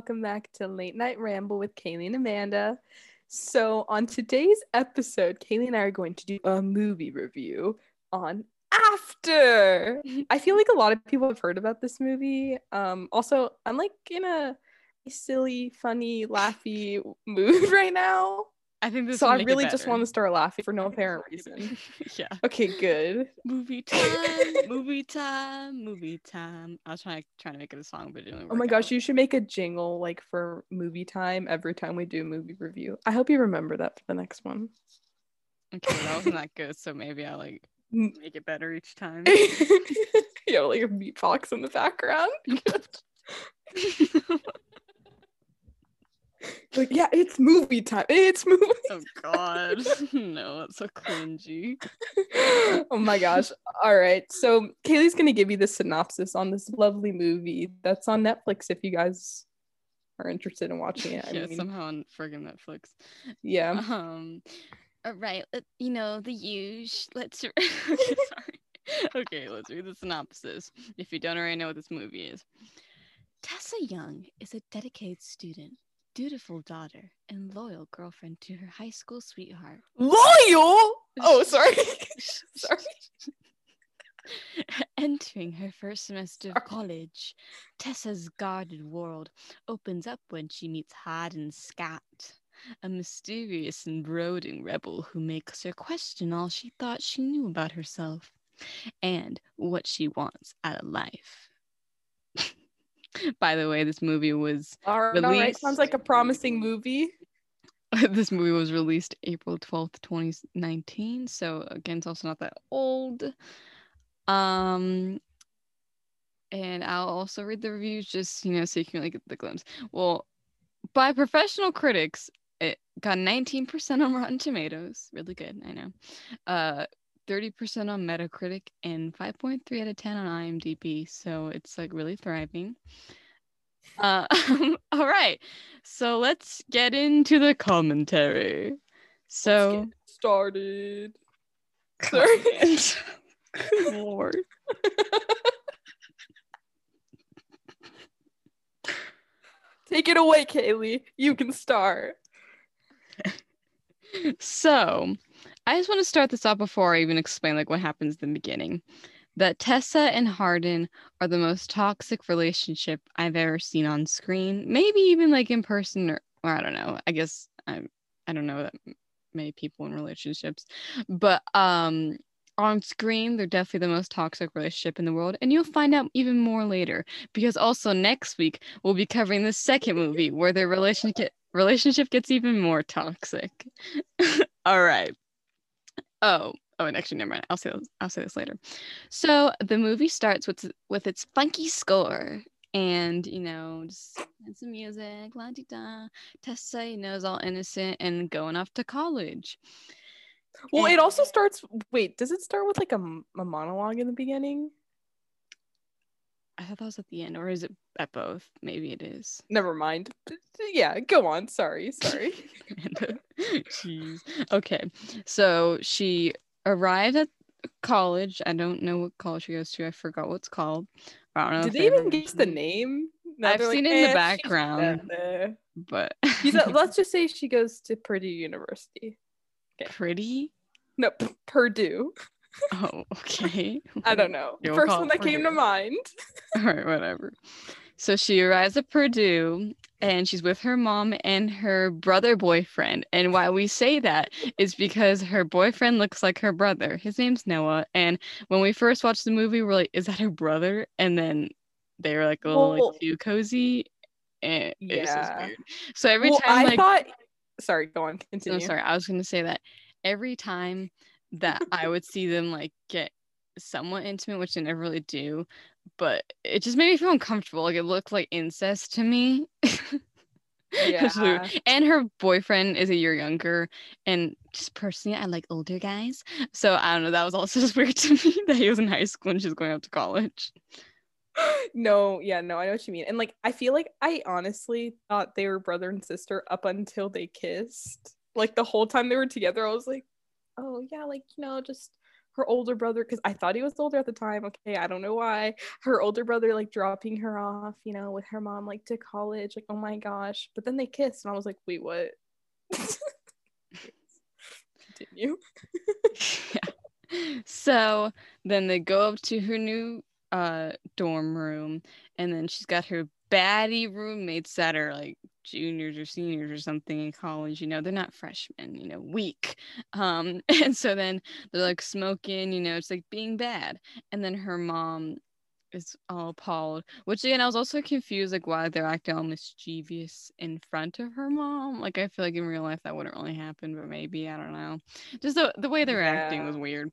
Welcome back to Late Night Ramble with Kaylee and Amanda. So, on today's episode, Kaylee and I are going to do a movie review on After. I feel like a lot of people have heard about this movie. Um, also, I'm like in a silly, funny, laughy mood right now. I think this. So I really just want to start laughing for no apparent reason. yeah. Okay, good. Movie time. movie time. Movie time. I was trying trying to make it a song, but it didn't. Oh my gosh, out. you should make a jingle like for movie time every time we do a movie review. I hope you remember that for the next one. Okay, that wasn't that good. So maybe I'll like Mm. make it better each time. yeah, like a beatbox in the background. Like, yeah, it's movie time. It's movie. oh God. no, that's so cringy. oh my gosh. All right. So Kaylee's gonna give you the synopsis on this lovely movie that's on Netflix if you guys are interested in watching it. I yeah, mean, somehow on friggin' Netflix. yeah. Um, all right, let, you know the huge. Let's. okay, sorry. Okay, let's read the synopsis. If you don't already know what this movie is, Tessa Young is a dedicated student, dutiful daughter, and loyal girlfriend to her high school sweetheart. Loyal. Oh, sorry. sorry. Entering her first semester of college, Tessa's guarded world opens up when she meets Hardin Scott, a mysterious and brooding rebel who makes her question all she thought she knew about herself and what she wants out of life. By the way, this movie was All right, all right. Sounds like a promising movie. this movie was released April 12th, 2019. So again, it's also not that old. Um and I'll also read the reviews just, you know, so you can really get the glimpse. Well, by professional critics, it got 19% on Rotten Tomatoes. Really good, I know. Uh 30% on Metacritic and 5.3 out of 10 on IMDb. So it's like really thriving. Uh, all right. So let's get into the commentary. So, started. Sorry. Lord. Take it away, Kaylee. You can start. So, I just want to start this off before I even explain like what happens in the beginning. That Tessa and Hardin are the most toxic relationship I've ever seen on screen. Maybe even like in person or, or I don't know. I guess I I don't know that many people in relationships. But um on screen, they're definitely the most toxic relationship in the world, and you'll find out even more later. Because also next week we'll be covering the second movie where their relationship relationship gets even more toxic. All right. Oh, oh, and actually, never mind. I'll say this, I'll say this later. So the movie starts with with its funky score, and you know, just some music, la di da. Tessa, you know, is all innocent and going off to college. Well, And- it also starts. Wait, does it start with like a, a monologue in the beginning? I thought that was at the end, or is it at both? Maybe it is. Never mind. Yeah, go on. Sorry, sorry. Jeez. Okay. So she arrived at college. I don't know what college she goes to. I forgot what it's called. I don't know. Did they even give the name? I've they're seen it in the "Eh, she's background." But She's at, let's just say she goes to Purdue University. pretty. No, P- Purdue. Oh, okay. I don't know. We'll First one that came to mind. All right, whatever. So she arrives at Purdue and she's with her mom and her brother boyfriend. And why we say that is because her boyfriend looks like her brother. His name's Noah. And when we first watched the movie, we're like, is that her brother? And then they were like a little Well- like too cozy. Eh, and was just Yeah. weird. So every well, time I like thought. Sorry, go on. no, Continue. sorry, I was gonna say that every time that I would see them like get somewhat intimate, which they never really do, but it just made me feel uncomfortable. Like it looked like incest to me. Yeah. and her boyfriend is a year younger, and just personally, I like older guys. So I don't know. That was also just weird to me that he was in high school and she's going up to college. no, yeah, no, I know what you mean. And like, I feel like I honestly thought they were brother and sister up until they kissed. Like the whole time they were together, I was like, oh yeah, like you know, just her older brother because I thought he was older at the time. Okay, I don't know why. Her older brother like dropping her off, you know, with her mom like to college. Like, oh my gosh. But then they kissed, and I was like, wait, what? Continue. yeah. So then they go up to her new uh dorm room, and then she's got her baddie roommates that are like juniors or seniors or something in college you know they're not freshmen you know weak um and so then they're like smoking you know it's like being bad and then her mom is all appalled which again i was also confused like why they're acting all mischievous in front of her mom like i feel like in real life that wouldn't really happen but maybe i don't know just the, the way they're yeah. acting was weird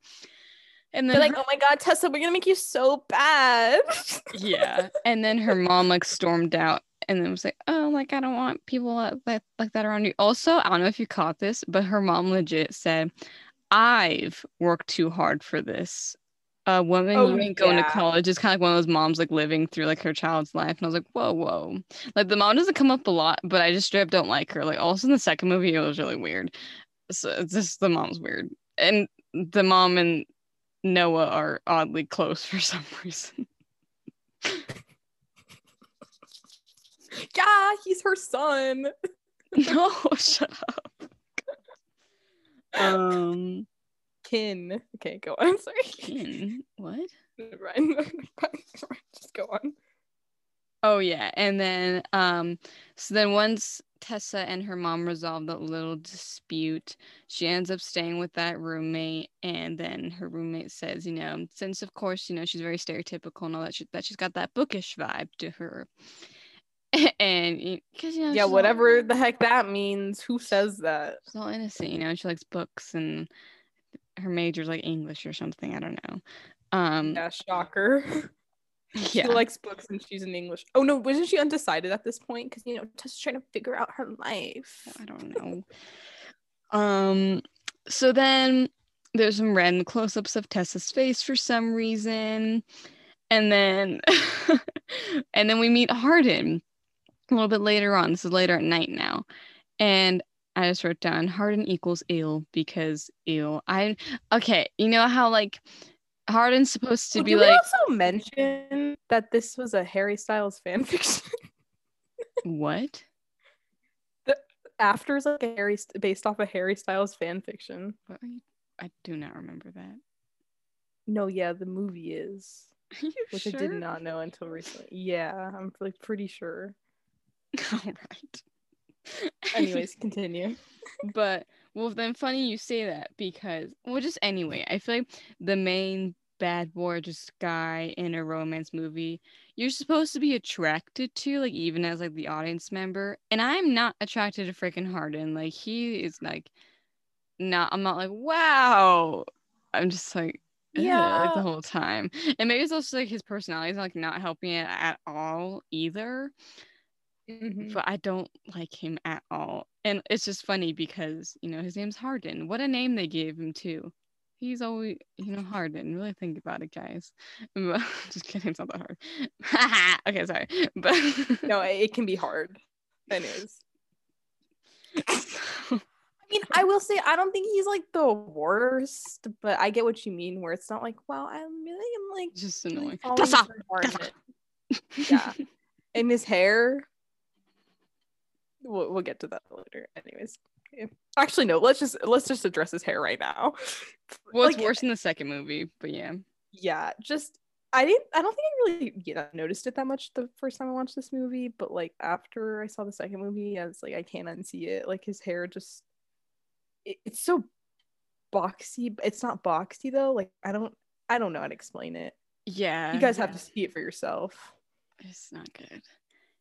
and then They're like, her- oh my god, Tessa, we're gonna make you so bad. yeah. And then her mom like stormed out and then was like, oh, like I don't want people like, like that around you. Also, I don't know if you caught this, but her mom legit said, I've worked too hard for this. A woman oh, you ain't going yeah. to college is kind of like one of those moms like living through like her child's life. And I was like, whoa, whoa. Like the mom doesn't come up a lot, but I just straight up don't like her. Like also in the second movie, it was really weird. So it's just the mom's weird. And the mom and Noah are oddly close for some reason. Yeah, he's her son. no, shut up. um, kin. Okay, go on. Sorry. Kin. What? Right. Just go on. Oh yeah, and then um, so then once Tessa and her mom resolve that little dispute. She ends up staying with that roommate, and then her roommate says, you know, since of course, you know, she's very stereotypical and all that, she, that she's got that bookish vibe to her. and because you know, yeah, whatever all, the heck that means. Who says that? She's all innocent, you know. She likes books, and her major's like English or something. I don't know. Um, yeah, shocker. She likes books and she's in English. Oh no, wasn't she undecided at this point? Because you know, just trying to figure out her life. I don't know. um, so then there's some random close-ups of Tessa's face for some reason. And then and then we meet Hardin a little bit later on. This is later at night now. And I just wrote down Hardin equals ill because ill. I okay, you know how like Hardin's supposed to well, be like. also mention that this was a Harry Styles fan fiction. what? The after is like a Harry based off a Harry Styles fan fiction. I do not remember that. No, yeah, the movie is. which sure? I did not know until recently. Yeah, I'm like pretty sure. All right. Anyways, continue. but well, then funny you say that because, well, just anyway, I feel like the main bad boy, just guy in a romance movie, you're supposed to be attracted to, like, even as like the audience member. And I'm not attracted to freaking Hardin. Like, he is like, not, I'm not like, wow. I'm just like, yeah, like the whole time. And maybe it's also like his personality is like not helping it at all either. Mm-hmm. But I don't like him at all. And it's just funny because, you know, his name's Hardin. What a name they gave him, too. He's always, you know, Hardin. Really think about it, guys. just kidding, it's not that hard. okay, sorry. But no, it can be hard. Anyways. I mean, I will say I don't think he's like the worst, but I get what you mean. Where it's not like, wow, I really am like just annoying. Really yeah, and his hair, we'll, we'll get to that later. Anyways, actually, no. Let's just let's just address his hair right now. Well, like, it's worse in the second movie, but yeah. Yeah, just I didn't. I don't think I really yeah, noticed it that much the first time I watched this movie, but like after I saw the second movie, I was like, I can't unsee it. Like his hair just, it, it's so boxy. It's not boxy though. Like I don't, I don't know how to explain it. Yeah, you guys yeah. have to see it for yourself. It's not good.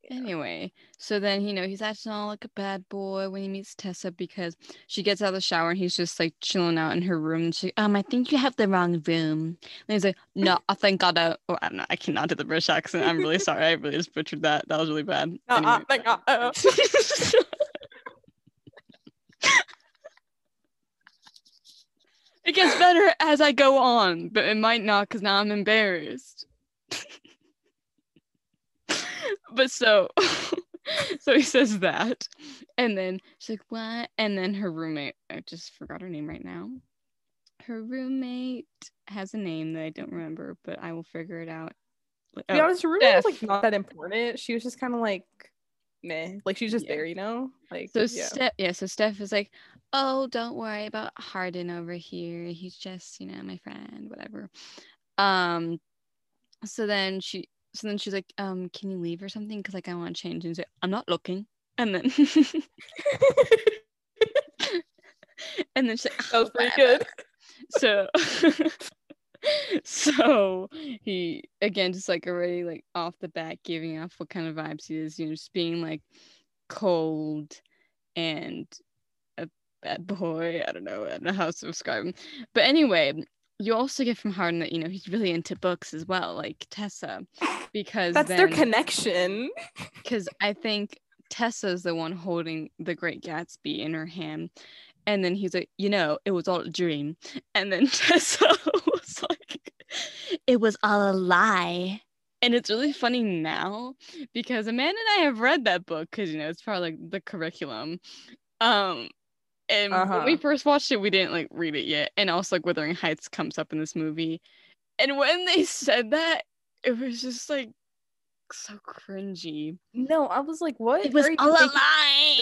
Anyway, so then you know he's acting all like a bad boy when he meets Tessa because she gets out of the shower and he's just like chilling out in her room. And she, um, I think you have the wrong room. And he's like, No, I think I don't. Oh, I don't know. I cannot do the British accent. I'm really sorry. I really just butchered that. That was really bad. Uh, anyway. uh, uh, it gets better as I go on, but it might not because now I'm embarrassed but so so he says that and then she's like what and then her roommate i just forgot her name right now her roommate has a name that I don't remember, but I will figure it out. To be Oh, honest, her roommate was Steph. like not that important. She was just kind of like, meh. Like she's just Yeah. there, you know. Like So yeah. Steph, yeah. So Steph is like, "Oh, don't worry about Hardin over here. He's just, you know, my friend, whatever." Um. So then she, so then she's like, "Um, can you leave or something? Because like I want to change." And he's like, "I'm not looking." And then, and then she's like, was pretty good. so so he again just like already like off the bat giving off what kind of vibes he is you know just being like cold and a bad boy i don't know i don't know how to describe him but anyway you also get from Hardin that you know he's really into books as well like tessa because That's their connection. because I think Tessa's the one holding the Great Gatsby in her hand. And then he's like, you know, it was all a dream. And then Tessa was like, it was all a lie. And it's really funny now because Amanda and I have read that book because, you know, it's part of like the curriculum. Um, and when we Uh-huh. first watched it, we didn't like read it yet. And also, like, Wuthering Heights comes up in this movie. And when they said that, it was just like so cringy. No, I was like, what? It was all a lie.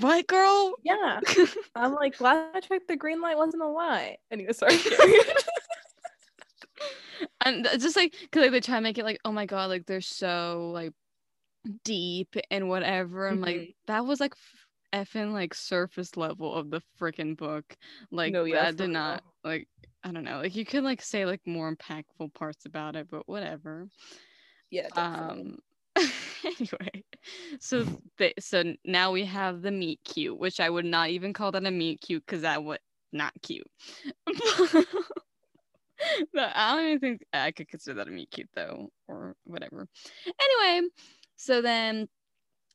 What, girl? Yeah. I'm like, glad I checked the green light wasn't a lie. Anyway, sorry. and just like because like, they try to make it like, oh my god, like they're so like deep and whatever. And like Mhm. that was like effing like surface level of the freaking book. Like No, yeah, that did not real. like I don't know. Like you could like say like more impactful parts about it, but whatever. yeah, definitely. Um anyway, so they, so now we have the meet cute, which I would not even call that a meet cute because that would not cute. but I don't even think I could consider that a meet cute though, or whatever. Anyway, so then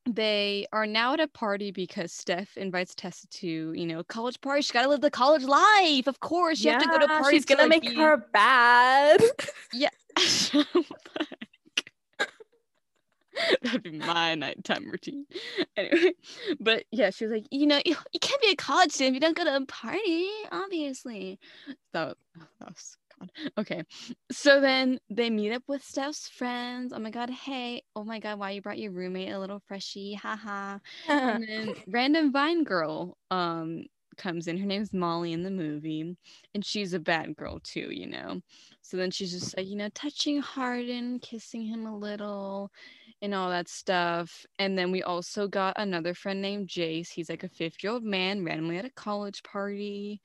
they are now at a party because Steph invites Tessa to, you know, a college party. She's got to live the college life, of course. You have to go to Yeah, parties. She's gonna to, like, make be- her bad. yeah. Oh That'd be my nighttime routine. Anyway, but yeah, she was like, you know, you, you can't be a college student if you don't go to a party, obviously. Oh, that was, that was God. Okay. So then they meet up with Steph's friends. Oh my God, hey, oh my God, why you brought your roommate a little freshie? Haha. And then random Vine girl um comes in. Her name's Molly in the movie, and she's a bad girl too, you know. So then she's just like, you know, touching Hardin, kissing him a little, and all that stuff. And then we also got another friend named Jace. He's like a 50 year old man randomly at a college party.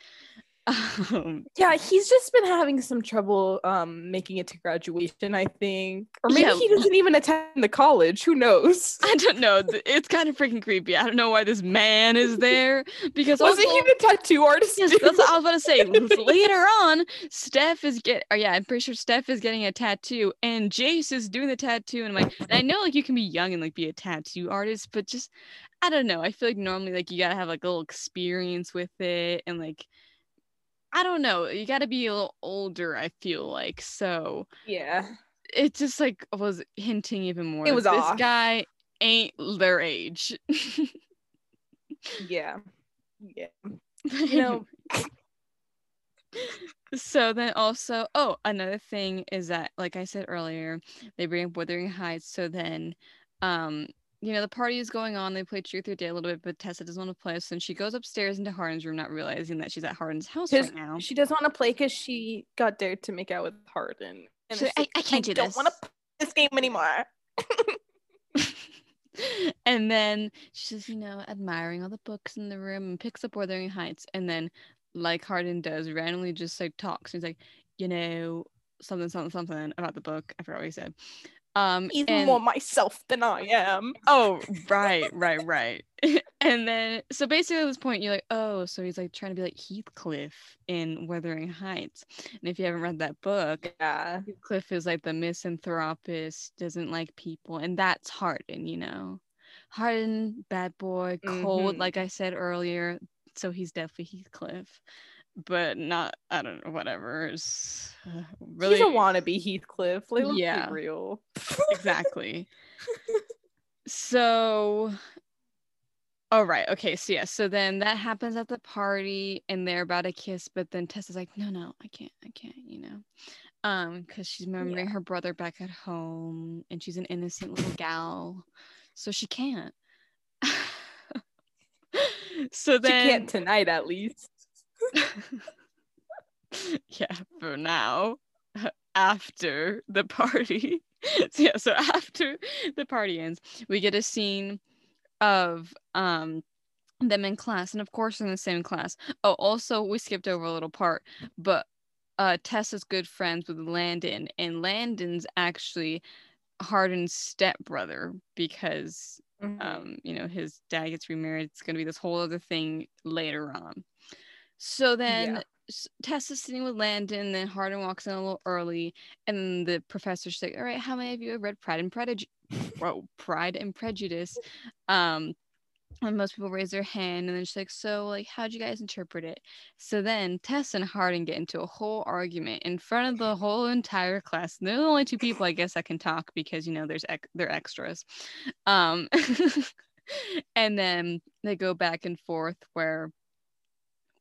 Um, yeah, he's just been having some trouble um making it to graduation, I think. Or maybe Yeah. he doesn't even attend the college. Who knows? I don't know. It's kind of freaking creepy. I don't know why this man is there because Wasn't also, he the tattoo artist? Yes, that's what I was about to say. Later on, Steph is get. Oh yeah, I'm pretty sure Steph is getting a tattoo, and Jace is doing the tattoo. And I'm like, and I know like you can be young and like be a tattoo artist, but just I don't know. I feel like normally like you gotta have like a little experience with it, and like I don't know, you gotta be a little older. I feel like so yeah. it just like was hinting even more. It like, was this off. guy ain't their age. Yeah. Yeah. You know, so then also oh another thing is that like i said earlier they bring up wuthering heights so then um you know the party is going on they play truth or dare a little bit but tessa doesn't want to play so then she goes upstairs into hardin's room not realizing that she's at hardin's house right now she doesn't want to play because she got dared to make out with Hardin. And it's "I- like, I can't do this. I don't want to play this game anymore. and then she's just, you know admiring all the books in the room and picks up wuthering heights and then like hardin does randomly just like talks he's like you know something something something about the book i forgot what he said um He's and- more myself than I am. Oh, right, right, right. and then, so basically, at this point, you're like, oh, so he's like trying to be like Heathcliff in Wuthering Heights. And if you haven't read that book, Yeah. Heathcliff is like the misanthropist, doesn't like people, and that's Hardin, you know. Hardin, bad boy, cold, Mhm. like I said earlier. So he's definitely Heathcliff, but not, I don't know, whatever. It's, uh, really, He's a wannabe Heathcliff. Like, let's Yeah. be real. exactly. so Oh right. Okay. So yeah. So then that happens at the party, and they're about to kiss, but then Tessa's like, "No, no, I can't. I can't." You know, um, because she's remembering Yeah. her brother back at home, and she's an innocent little gal, so she can't. so She then, can't tonight, at least. yeah, for now. After the party. so yeah, so after the party ends, we get a scene of um them in class, and of course in the same class. Oh, also we skipped over a little part, but uh Tessa's good friends with Landon, and Landon's actually Hardin's stepbrother because Mhm. um, you know, his dad gets remarried. It's gonna be this whole other thing later on. So then Yeah. Tessa's sitting with Landon, then Hardin walks in a little early, and the professor's like, All right, how many of you have read Pride and Prejudice? Whoa, Pride and Prejudice. Um, and most people raise their hand, and then she's like, So, like, how'd you guys interpret it? So then Tessa and Hardin get into a whole argument in front of the whole entire class. And they're the only two people, I guess, that can talk because you know there's ex- they're extras. Um, and then they go back and forth. Where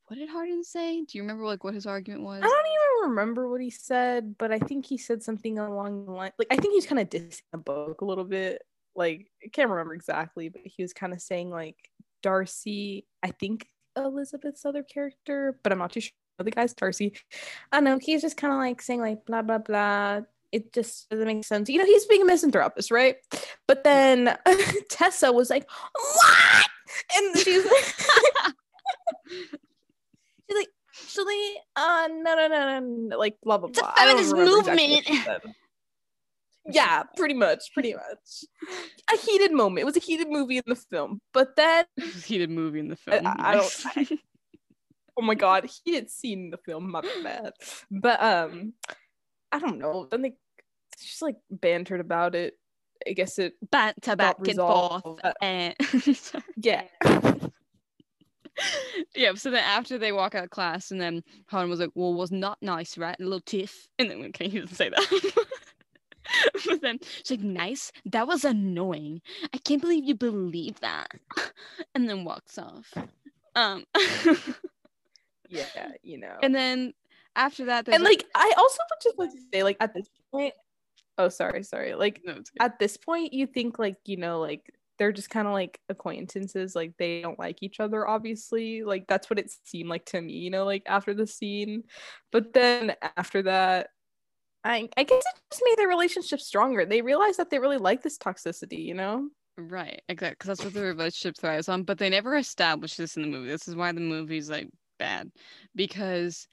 what did Hardin say? Do you remember like what his argument was? I don't even remember what he said, but I think he said something along the line. Like I think he's kind of dissing the book a little bit. Like I can't remember exactly, but he was kind of saying like Darcy. I think Elizabeth's other character, but I'm not too sure. The guy's Darcy. I don't know. He's just kind of like saying like blah blah blah. It just doesn't make sense. You know, he's being a misanthropist, right? But then Tessa was like, "What?" And she's like, actually, uh, no, no, no, no, no, like blah blah It's blah. I don't feminist remember exactly movement. Yeah, pretty much, pretty much. A heated moment. It was a heated movie in the film, but then, heated movie in the film. I don't- Nice. oh my god, heated scene in the film. My bad. But um, I don't know. Then they just like bantered about it. I guess it. Banter back and resolved. forth. Uh, And Yeah. yeah, so then after they walk out of class, and then Hardin was like, "Well, was not nice, right? A little tiff." And then okay, he doesn't say that. but then she's like, "Nice? That was annoying. I can't believe you believe that." And then walks off. Um, yeah, you know. and then after that, and like I also would just like to say, like at this point. Oh, sorry, sorry. Like no, at this point you think like you know like they're just kind of like acquaintances like they don't like each other obviously like that's what it seemed like to me you know like after the scene but then after that i i guess it just made their relationship stronger they realized that they really like this toxicity you know Right, exactly. Because that's what the relationship thrives on. But they never established this in the movie. This is why the movie's like bad. Because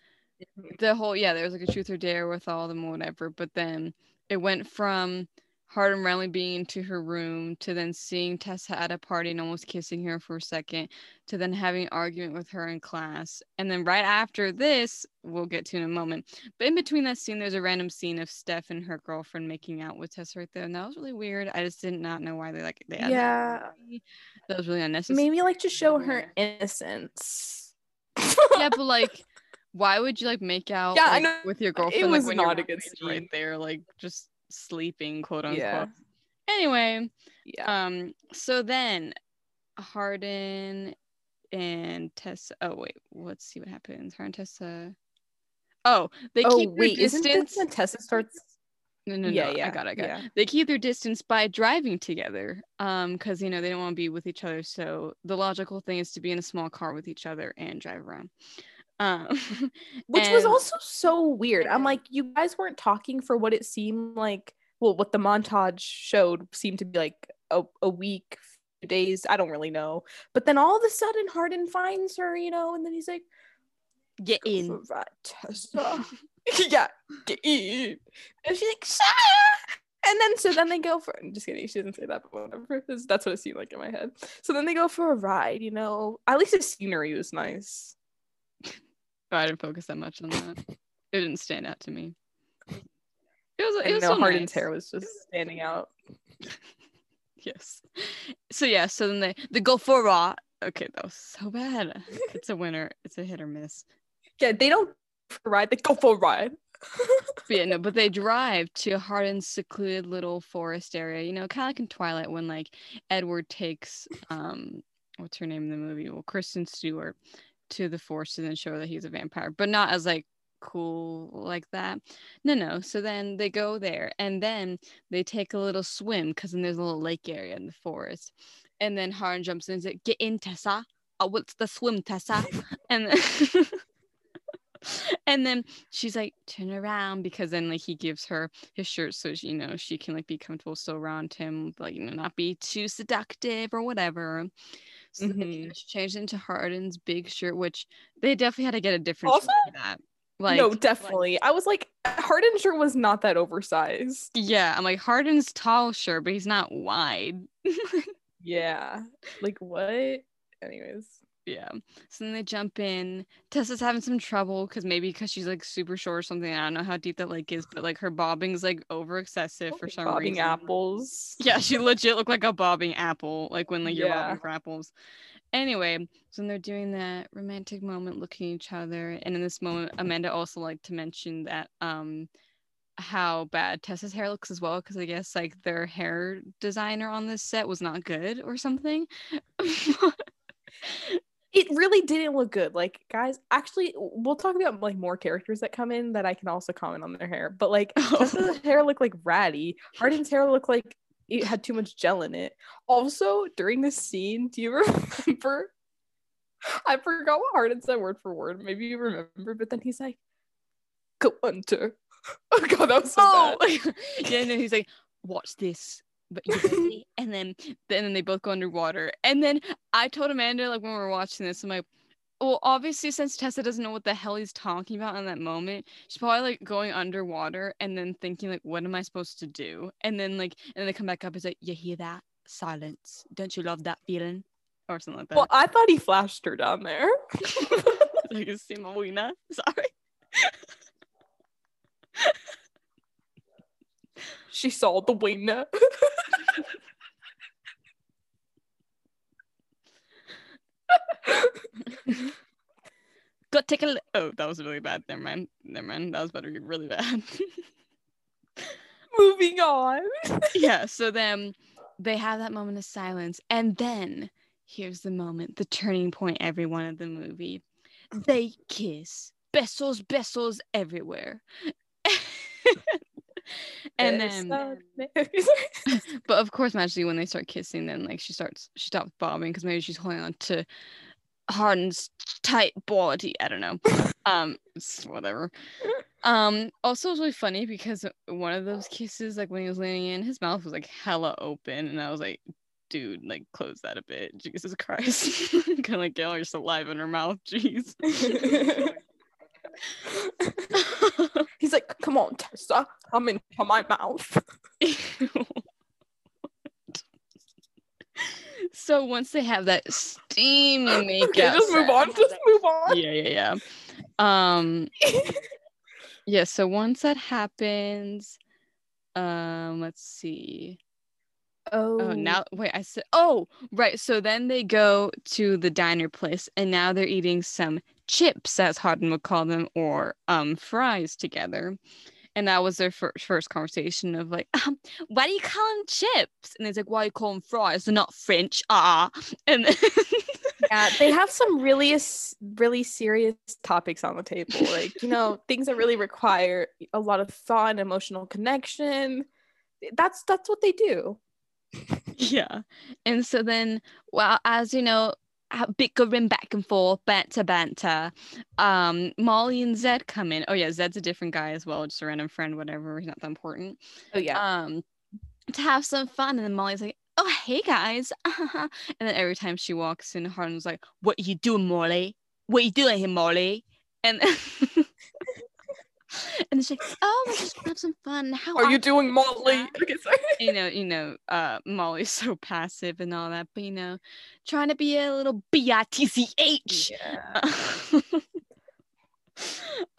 mm-hmm. the whole, yeah, there was like a truth or dare with all of them or whatever. But then it went from Hardin randomly being into her room to then seeing Tessa at a party and almost kissing her for a second to then having an argument with her in class. And then right after this, we'll get to in a moment. But in between that scene, there's a random scene of Steph and her girlfriend making out with Tessa right there. And that was really weird. I just did not know why they like they that Yeah. in. That was really unnecessary. maybe like to show her innocence yeah, but like why would you like make out Yeah, like, with your girlfriend like, was when not a good roommate's right there, like just sleeping, quote unquote. yeah Anyway, yeah um, so then Hardin and Tessa. Oh wait, let's see what happens. Hardin Tessa. Oh, they oh keep wait their isn't this when tessa starts No, no, yeah no. yeah I got it. I got it. They keep their distance by driving together. Um, because you know they don't want to be with each other. So the logical thing is to be in a small car with each other and drive around. Um, which was also so weird. I'm like, you guys weren't talking for what it seemed like. Well, what the montage showed seemed to be like a, a week, few days. I don't really know. But then all of a sudden, Hardin finds her, you know, and then he's like, get in. for a ride, Tessa." yeah, get in. And she's like, Sarah. And then so then they go for. I'm just kidding. She didn't say that, but whatever. That's what it seemed like in my head. So then they go for a ride. You know, at least the scenery was nice. Oh, I didn't focus that much on that. It didn't stand out to me. It was. It was so Hardin's nice. hair was just standing out. Yes. So yeah. So then they they go for a ride. Okay, that was so bad. It's a winner. It's a hit or miss. Yeah, they don't ride. They go for a ride. Yeah, no, but they drive to Hardin's secluded little forest area, you know, kind of like in Twilight when like Edward takes um what's her name in the movie? Well, Kristen Stewart to the force and then show that he's a vampire, but not as like cool like that. No, no. So then they go there and then they take a little swim because then there's a little lake area in the forest. And then Hardin jumps in and says, Get in, Tessa. Oh, what's the swim, Tessa? and then and then she's like, turn around because then like he gives her his shirt so she, you know she can like be comfortable still around him, like you know, not be too seductive or whatever. So mm-hmm. then, she changed into Hardin's big shirt, which they definitely had to get a different also, shirt for that. Like, no, definitely. Like, I was like, Hardin's shirt was not that oversized. Yeah, I'm like Hardin's tall shirt, but he's not wide. yeah, like what? Anyways, yeah. So then they jump in. Tessa's having some trouble because maybe because she's like super short or something. I don't know how deep that lake is, but like her bobbing's like over excessive for some bobbing reason. apples. Yeah, she legit looked like a bobbing apple, like when like you're yeah. bobbing for apples. Anyway, so they're doing that romantic moment, looking at each other, and in this moment, Amanda also liked to mention that um how bad Tessa's hair looks as well, because I guess like their hair designer on this set was not good or something. it really didn't look good. Like, guys, actually, we'll talk about like more characters that come in that I can also comment on their hair. But like, Tessa's hair looked like ratty. Hardin's hair looked like it had too much gel in it. Also, during this scene, do you remember? I forgot what Hardin said word for word. Maybe you remember, but then he's like, "Go Hunter." Oh god, that was so oh. bad. yeah, and then he's like, "Watch this." But you and then then they both go underwater. And then I told Amanda like when we were watching this, I'm like, well, obviously, since Tessa doesn't know what the hell he's talking about in that moment, she's probably like going underwater and then thinking like, "What am I supposed to do?" And then like, and then they come back up. It's like, "You hear that silence? Don't you love that feeling?" Or something like that. Well, I thought he flashed her down there. like a Simowina. Sorry. she saw the wiener. Go take a look. Oh, that was really bad. Never mind. Never mind. That was to really bad. Moving on. yeah. So then they have that moment of silence. And then here's the moment, the turning point, everyone of the movie. They kiss. Besos, besos everywhere. and then but of course magically when they start kissing then like she starts she stops bobbing because maybe she's holding on to Hardin's tight body. I don't know. Um, whatever. Um, also it was really funny because one of those kisses, like when he was leaning in, his mouth was like hella open, and I was like, dude, like close that a bit. Jesus Christ. kind of like get all your saliva in her mouth. Jeez. He's like, come on, Tessa, come into my mouth. so once they have that steamy makeup, okay, just move on. Just move on. Yeah, yeah, yeah. Um, yeah. So once that happens, um, let's see. Oh. oh, now wait, I said oh right. So then they go to the diner place and now they're eating some chips, as Hardin would call them, or um fries together and that was their fir- first conversation of like, um, why do you call them chips? And he's like, why do you call them fries? They're not French, ah. And then yeah, they have some really really serious topics on the table, like you know things that really require a lot of thought and emotional connection. That's that's what they do. yeah, and so then, well, as you know, bickering back and forth, banter, banter. Um, Molly and Zed come in. Oh yeah, Zed's a different guy as well, just a random friend, whatever. He's not that important. Oh yeah. Um, to have some fun, and then Molly's like, "Oh hey guys," and then every time she walks in, Hardin's like, "What are you doing, Molly? What are you doing here, Molly?" And and she's like, "Oh, let's just have some fun." How are you doing, Molly? Okay, sorry. You know, you know, uh, Molly's so passive and all that, but you know, trying to be a little bitch. Yeah.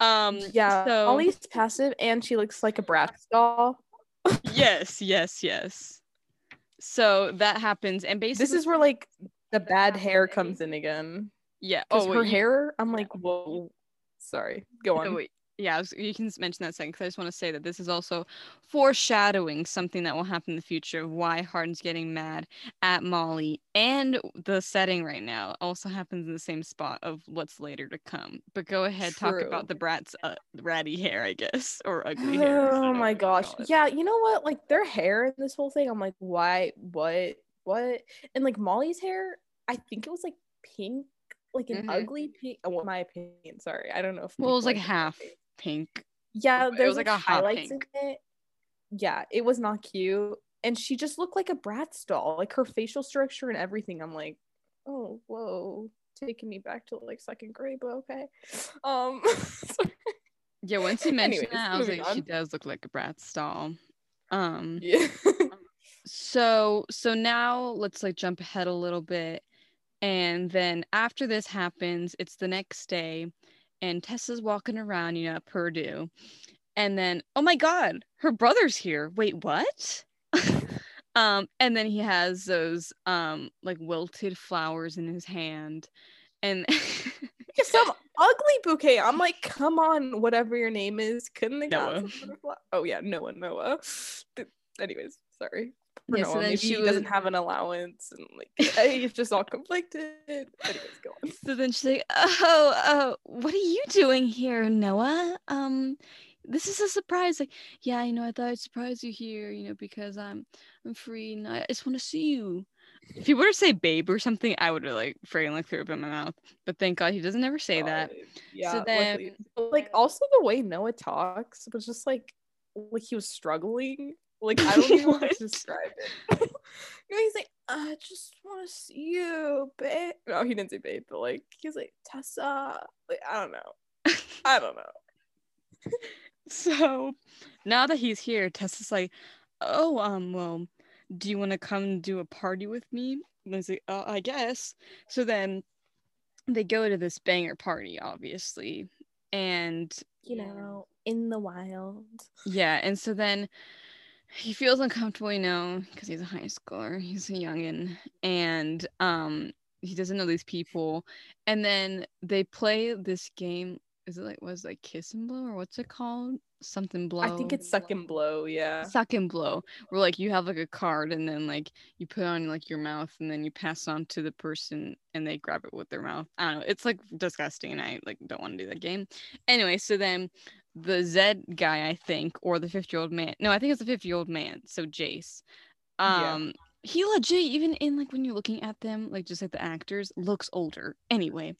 um. Yeah. So, Molly's passive, and she looks like a Bratz doll. yes. Yes. Yes. So that happens, and basically, this is where like the bad hair comes in again. Yeah. Oh, her you... hair. I'm like, whoa. Sorry. Go on. wait yeah, was, you can mention that second because I just want to say that this is also foreshadowing something that will happen in the future of why Hardin's getting mad at Molly and the setting right now also happens in the same spot of what's later to come. But go ahead, talk about the brat's uh, ratty hair, I guess, or ugly hair. Oh my gosh. Yeah, you know what? Like their hair in this whole thing, I'm like, why? What? What? And like Molly's hair, I think it was like pink, like an Mhm. ugly pink. Oh, my opinion, sorry, I don't know if Well, it was like half. Pink. Yeah, It was there's like like, a highlights in it. Yeah, it was not cute, and she just looked like a Bratz doll. Like her facial structure and everything. I'm like, oh, whoa, taking me back to like second grade, but okay. Um. Yeah, once you mentioned Anyways, that, I was like, she does look like a Bratz doll. Um, yeah. so so now let's like jump ahead a little bit and then after this happens it's the next day and tessa's walking around you know purdue and then oh my god her brother's here wait what um and then he has those um like wilted flowers in his hand and some ugly bouquet. I'm like, come on, whatever your name is, couldn't they Noah. got some butterfly- Oh yeah, Noah, Noah. Anyways, sorry. Yeah, so then she he doesn't have an allowance and like he's just all conflicted. Anyways, go on. So then she's like, "Oh, uh, what are you doing here, Noah? Um, this is a surprise. Like, yeah, you know, I thought I'd surprise you here, you know, because I'm I'm free and I just want to see you." If he were to say "babe" or something, I would have like freaking like threw up in my mouth. But thank God he doesn't ever say that. God, Yeah. then- luckily- like also the way Noah talks was just like like he was struggling. Like I don't even What? to describe it. you know, he's like, I just want to see you, babe. No, he didn't say babe, but like he's like Tessa. Like I don't know. I don't know. So now that he's here, Tessa's like, "Oh, um, well, do you want to come do a party with me?" And I was like, uh, "I guess." So then they go to this banger party, obviously, and You know, in the wild. yeah, and so then he feels uncomfortable, you know, because he's a high schooler, he's a youngin, and um, he doesn't know these people, and then they play this game. Is it like was it like kiss and blow or what's it called? Something blow. I think it's suck and blow. Yeah. suck and blow where like you have like a card and then like you put it on like your mouth and then you pass it on to the person and they grab it with their mouth i don't know it's like disgusting and i like don't want to do that game anyway so then the zed guy i think or the 50 year old man no i think it's the 50 year old man so jace Yeah. um he legit even in like when you're looking at them like just like the actors looks older anyway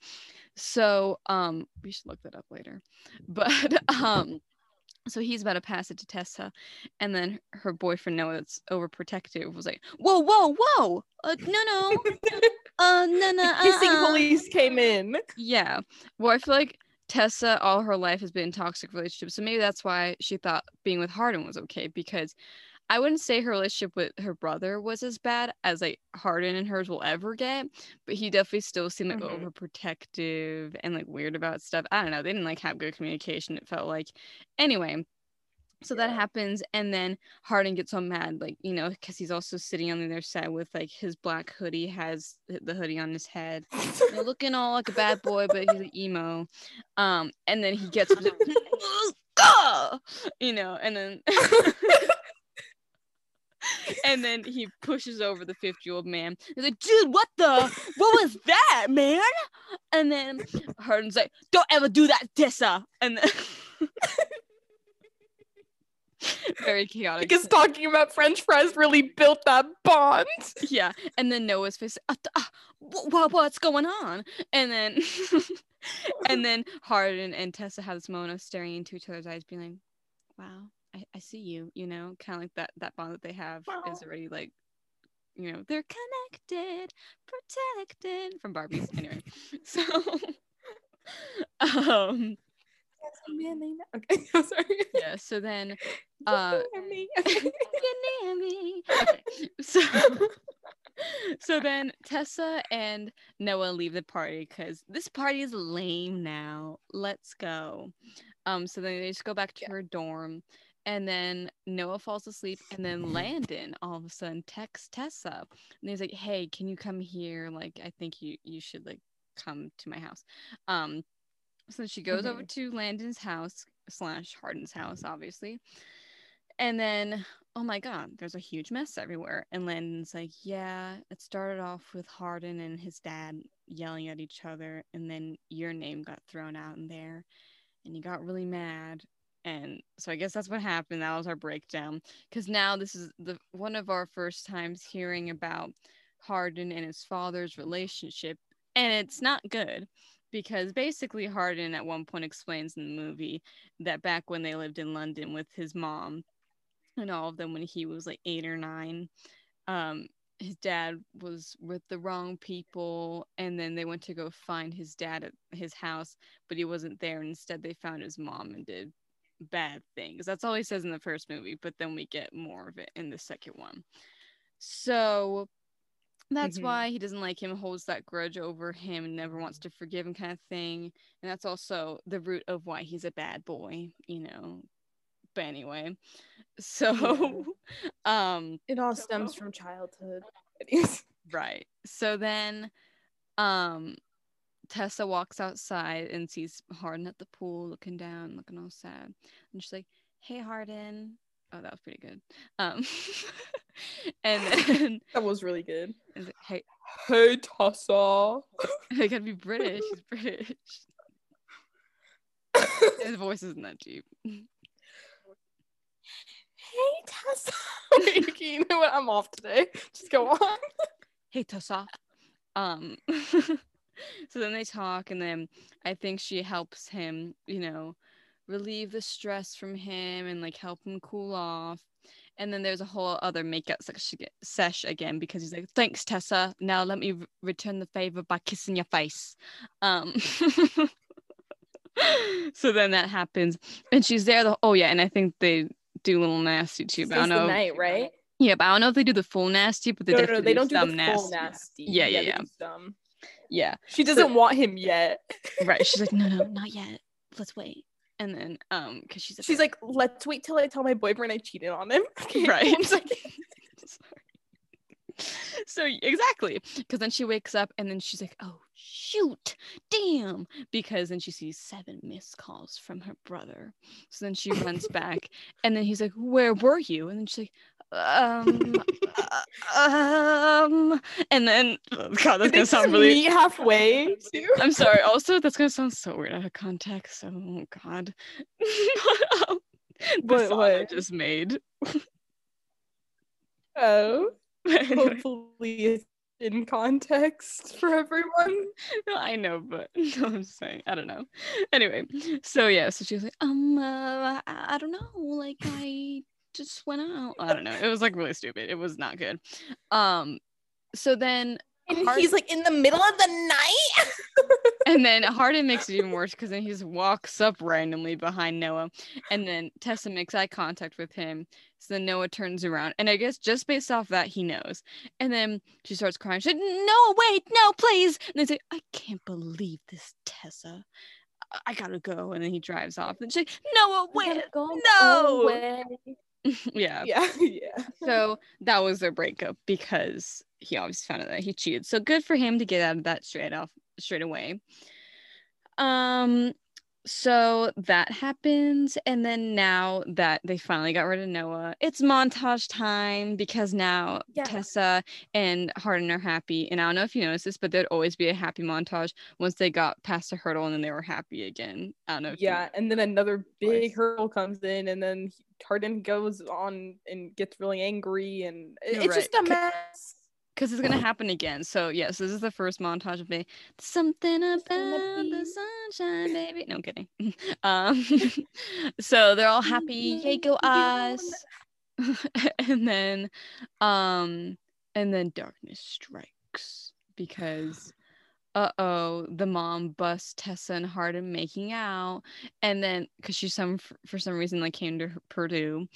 so um we should look that up later but um so he's about to pass it to Tessa, and then her boyfriend Noah, that's overprotective, was like, "Whoa, whoa, whoa! Uh, no, no, uh, no, no, The kissing uh-uh." police came in. Yeah. Well, I feel like Tessa all her life has been in toxic relationships, so maybe that's why she thought being with Hardin was okay. Because I wouldn't say her relationship with her brother was as bad as like Hardin and hers will ever get, but he definitely still seemed like Mhm. overprotective and like weird about stuff. I don't know. They didn't like have good communication. It felt like. Anyway. So that happens, and then Hardin gets all mad, like you know, because he's also sitting on the other side with like his black hoodie, has the hoodie on his head, you know, looking all like a bad boy, but he's like emo. Um, and then he gets you know, and then and then he pushes over the 50 year old man. He's like, dude, what the what was that, man? And then Hardin's like, don't ever do that, Tessa. And then very chaotic. because talking about French fries really built that bond. yeah and then noah's face uh, uh, what, what's going on and then and then Hardin and tessa have this moment of staring into each other's eyes being like wow i, I see you you know kind of like that that bond that they have is already like you know they're connected protected from barbies anyway so um Okay, sorry. yeah so then uh me. get near me. Okay, So, so then Tessa and Noah leave the party because this party is lame now. Let's go. Um, so then they just go back to Yeah. her dorm, and then Noah falls asleep, and then Landon all of a sudden texts Tessa, and he's like, "Hey, can you come here? Like, I think you you should like come to my house." Um, so she goes over to Landon's house, slash Hardin's house, obviously. And then, oh my God, there's a huge mess everywhere. And Landon's like, yeah, it started off with Hardin and his dad yelling at each other. And then your name got thrown out in there. And he got really mad. And so I guess that's what happened. That was our breakdown. Because now this is the one of our first times hearing about Hardin and his father's relationship. And it's not good because basically Hardin at one point explains in the movie that back when they lived in London with his mom, and all of them when he was like eight or nine. Um, his dad was with the wrong people, and then they went to go find his dad at his house, but he wasn't there. Instead, they found his mom and did bad things. That's all he says in the first movie, but then we get more of it in the second one. So that's mm-hmm. why he doesn't like him, holds that grudge over him, never wants to forgive him, kind of thing. And that's also the root of why he's a bad boy, you know. But anyway, so um it all stems from childhood. Right. So then um tessa walks outside and sees Hardin at the pool looking down looking all sad. And she's like hey Hardin. oh that was pretty good. Um and then that was really good. like, hey. Hey tessa. I gotta be british. He's british. His voice isn't that deep hey Tessa. you know what? I'm off today. Just go on. hey Tessa. Um so then they talk and then I think she helps him, you know, relieve the stress from him and like help him cool off. And then there's a whole other makeup sesh again because he's like, "Thanks, Tessa. Now let me re- return the favor by kissing your face." Um, so then that happens, and she's there. The oh yeah, and I think they do a little nasty too. But I don't know. night, right? Yeah, but I don't know if they do the full nasty, but they no, definitely no, they don't do the nasty. full nasty. Yeah, yeah, yeah. yeah. yeah. She doesn't so, want him yet. right. She's like, no, no, not yet. Let's wait. And then, um, because she's she's like, let's wait till I tell my boyfriend I cheated on him. right. So exactly because then she wakes up and then she's like oh shoot damn because then she sees seven missed calls from her brother. So then she runs back and then he's like where were you? And then she's like um uh, um and then oh god that's gonna sound really halfway too? i'm sorry also that's gonna sound so weird out of context. Oh god. But what I just made. Oh hopefully it's in context for everyone. No, I know, but no, I'm saying I don't know. Anyway, so yeah, so she was like, um, uh, I, I don't know, like I just went out. I don't know. It was like really stupid. It was not good. Um, so then and Hard- he's like in the middle of the night. and then Hardin makes it even worse because then he just walks up randomly behind Noah. And then Tessa makes eye contact with him. So then Noah turns around. And I guess just based off that, he knows. And then she starts crying. She's like, No, wait, no, please. And they say, I can't believe this, Tessa. I gotta go. And then he drives off. And she's like, Noah, wait, Go no. yeah. Yeah. Yeah. So that was their breakup because he obviously found out that he cheated. So good for him to get out of that straight off straight away. Um so that happens and then now that they finally got rid of Noah, it's montage time because now yeah. Tessa and hardin are happy. And I don't know if you noticed this, but there'd always be a happy montage once they got past a hurdle and then they were happy again. I don't know. yeah, and then another big hurdle comes in and then hardin goes on and gets really angry and it's right. just a mess because it's gonna happen again. So yes, this is the first montage of me. Something about the sunshine, baby. No I'm kidding. Um, so they're all happy. Yay, go us! and then, um, and then darkness strikes because uh oh, the mom busts Tessa and Hardin making out, and then because she some for some reason like came to Purdue,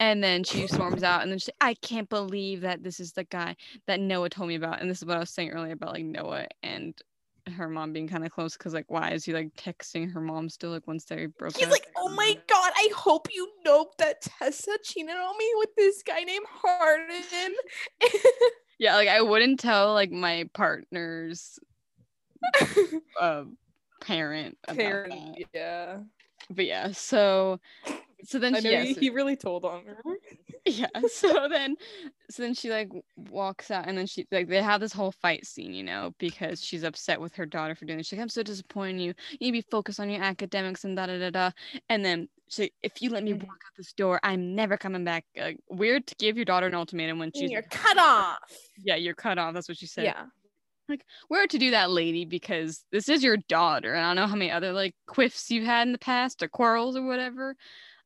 and then she storms out, and then she I can't believe that this is the guy that Noah told me about, and this is what I was saying earlier about like Noah and her mom being kind of close because like why is he like texting her mom still like once they broke he's up? like oh my god i hope you know that tessa cheated on me with this guy named hardin yeah like i wouldn't tell like my partners um, parent. Parent, yeah. but yeah, so so then she, yeah, he, so- he really told on her. yeah so then so then she like walks out and then she like they have this whole fight scene you know because she's upset with her daughter for doing this she's like i'm so disappointed in you you need to be focused on your academics and da da da da and then she if you let me Mhm. walk out this door i'm never coming back like, weird to give your daughter an ultimatum when she's You're cut off. yeah you're cut off that's what she said Yeah. Weird to do that lady because this is your daughter and i don't know how many other like quiffs you've had in the past or quarrels or whatever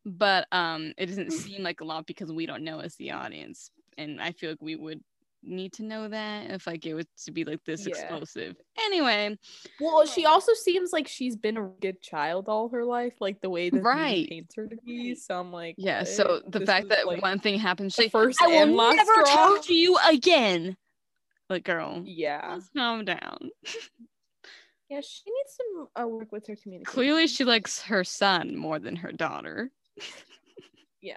but um it doesn't mm. seem like a lot because we don't know as the audience and i feel like we would need to know that if like it was to be like this Yeah. explosive anyway Well, she um, also seems like she's been a good child all her life, like the way that Right. paints her to be. So I'm like, yeah eh, so the fact that like, one thing happens she first i will never straw. talk to you again like girl Yeah. let's calm down Yeah, she needs some uh, work with her communication. clearly she likes her son more than her daughter Yeah.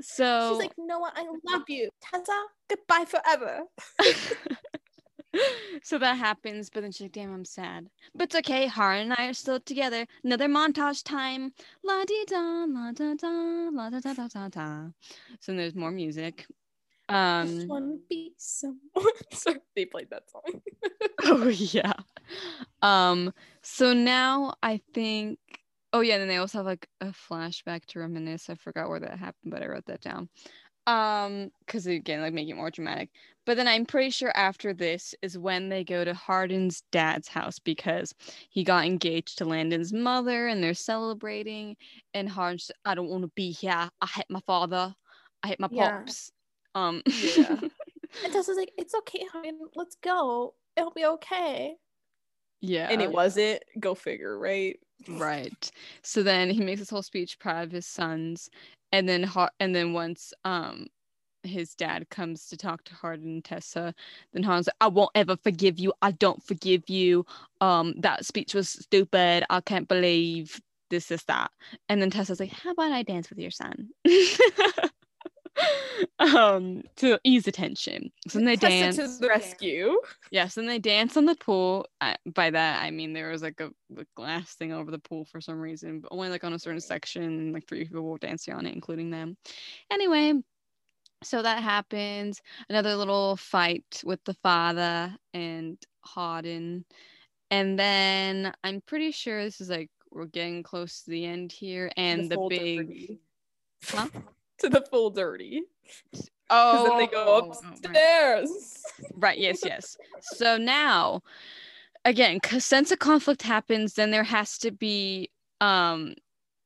so She's like, Noah, I love you. Tessa, goodbye forever. so that happens, but then she's like, damn, I'm sad. But it's okay. Hara and I are still together. Another montage time. La di da, la da da, la da da da da da. So then there's more music. Just Um want to be someone. Sorry, they played that song. Oh yeah. Um so now I think oh yeah, and then they also have like a flashback to reminisce. I forgot where that happened, but I wrote that down. Um, because again, like make it more dramatic. But then I'm pretty sure after this is when they go to Hardin's dad's house because he got engaged to Landon's mother and they're celebrating. And Hardin's, I don't want to be here. I hate my father. I hate my Yeah. pops. Um, Yeah. And Tessa's like, it's okay, honey. Let's go. It'll be okay. yeah. And it wasn't. Go figure, right? Right. So then he makes this whole speech proud of his sons, and then Har- and then once um his dad comes to talk to Hardin and Tessa, then Hardin's like, "I won't ever forgive you. I don't forgive you. Um, that speech was stupid. I can't believe this is that." And then Tessa's like, "How about I dance with your son?" um to ease attention. tension so then they Tessa dance to the rescue. Yes, and they dance on the pool. I, by that I mean there was like a, a glass thing over the pool for some reason, but only like on a certain section. Like three people were dancing on it, including them. Anyway, so that happens. Another little fight with the father and Hardin, and then I'm pretty sure this is like we're getting close to the end here, and the, full big. Huh? to the full dirty. oh, then they go oh, right. upstairs. Right, yes, yes. So now again, since a conflict happens, then there has to be um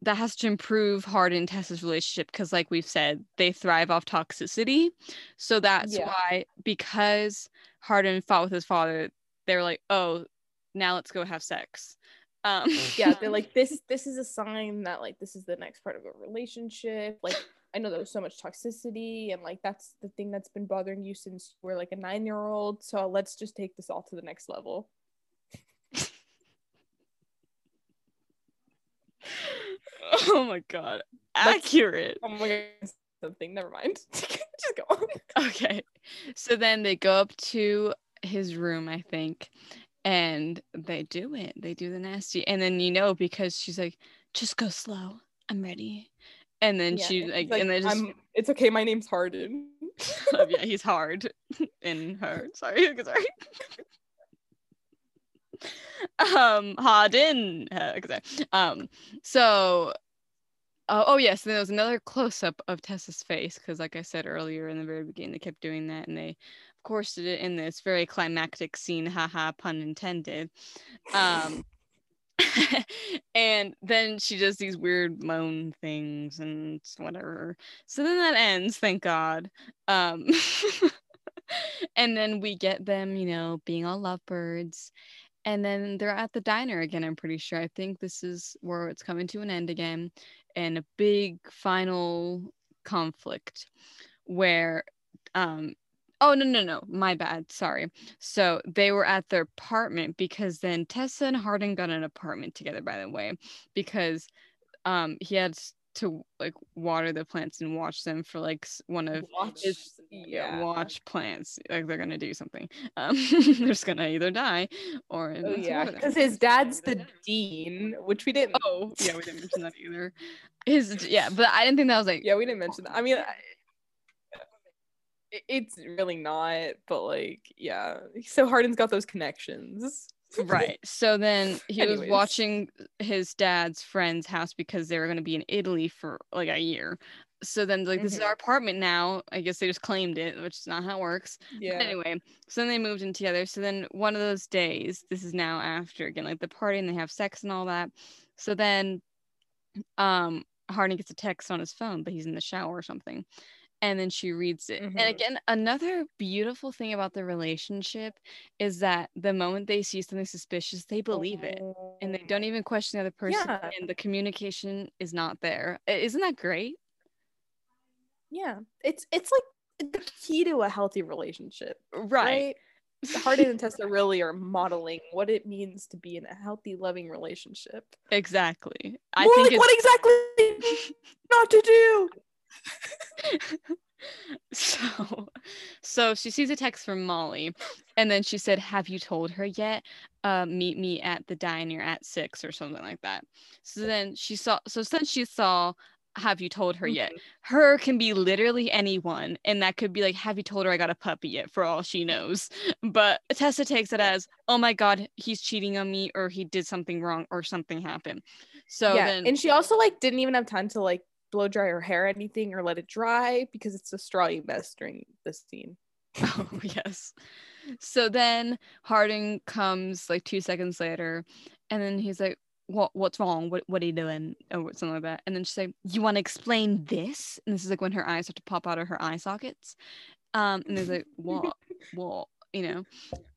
that has to improve Hardin and Tessa's relationship because like we've said, they thrive off toxicity. So that's Yeah. why because Hardin fought with his father, they were like, Oh, now let's go have sex. Um yeah, they're like this. This is a sign that like this is the next part of a relationship. Like I know there was so much toxicity, and like that's the thing that's been bothering you since you were like a nine year old. So let's just take this all to the next level. Oh my god. That's- Accurate. Oh my god, something. Never mind. just go on. Okay. So then they go up to his room, I think, and they do it. They do the nasty. And then you know because she's like, just go slow. I'm ready. And then Yeah, she like, like, and then just I'm, it's okay. My name's Hardin. oh, yeah, he's hard in her. Sorry, sorry. um, Hardin. Uh, sorry. Um, so uh, oh yes, there was another close up of Tessa's face because, like I said earlier in the very beginning, they kept doing that, and they, of course, did it in this very climactic scene. Haha, pun intended. Um, and then she does these weird moan things and whatever. So then that ends, thank God. Um, and then we get them, you know, being all lovebirds. And then they're at the diner again, I'm pretty sure. I think this is where it's coming to an end again. And a big final conflict where um oh no no no my bad sorry so they were at their apartment because then tessa and hardin got an apartment together by the way because um he had to like water the plants and watch them for like one of Watch, his yeah, yeah. watch plants like they're gonna do something um they're just gonna either die or Oh yeah, because his dad's the dean, which we didn't. oh yeah we didn't mention that either his yeah but i didn't think that was like Yeah, we didn't mention that. I mean, it's really not, but like, yeah. So Hardin's got those connections. right. So then he was watching his dad's friend's house because they were going to be in italy for like a year. So then like this is our apartment now. I guess they just claimed it which is not how it works. But Yeah. anyway so then they moved in together. So then one of those days this is now after again like the party and they have sex and all that. So then um Hardin gets a text on his phone but he's in the shower or something and then she reads it and Mhm. again another beautiful thing about the relationship is that the moment they see something suspicious they believe it and they don't even question the other person Yeah. and the communication is not there isn't that great Yeah, it's it's like the key to a healthy relationship, right, right? Hardin and Tessa really are modeling what it means to be in a healthy, loving relationship. exactly i More think like it's what exactly not to do. so so she sees a text from molly and then she said have you told her yet? Uh meet me at the diner at six or something like that. So then she saw so since she saw have you told her yet? Her can be literally anyone and that could be like have you told her i got a puppy yet? for all she knows. But tessa takes it as oh my god he's cheating on me or he did something wrong or something happened. So yeah, then and she also like didn't even have time to like blow dry her hair anything or let it dry because it's a straw. You mess during this scene. Oh yes. So then Hardin comes like two seconds later, and then he's like, "What? What's wrong? What? What are you doing?" Or something like that. And then she's like, "You want to explain this?" And this is like when her eyes start to pop out of her eye sockets. Um, and there's like, "What? what?" You know.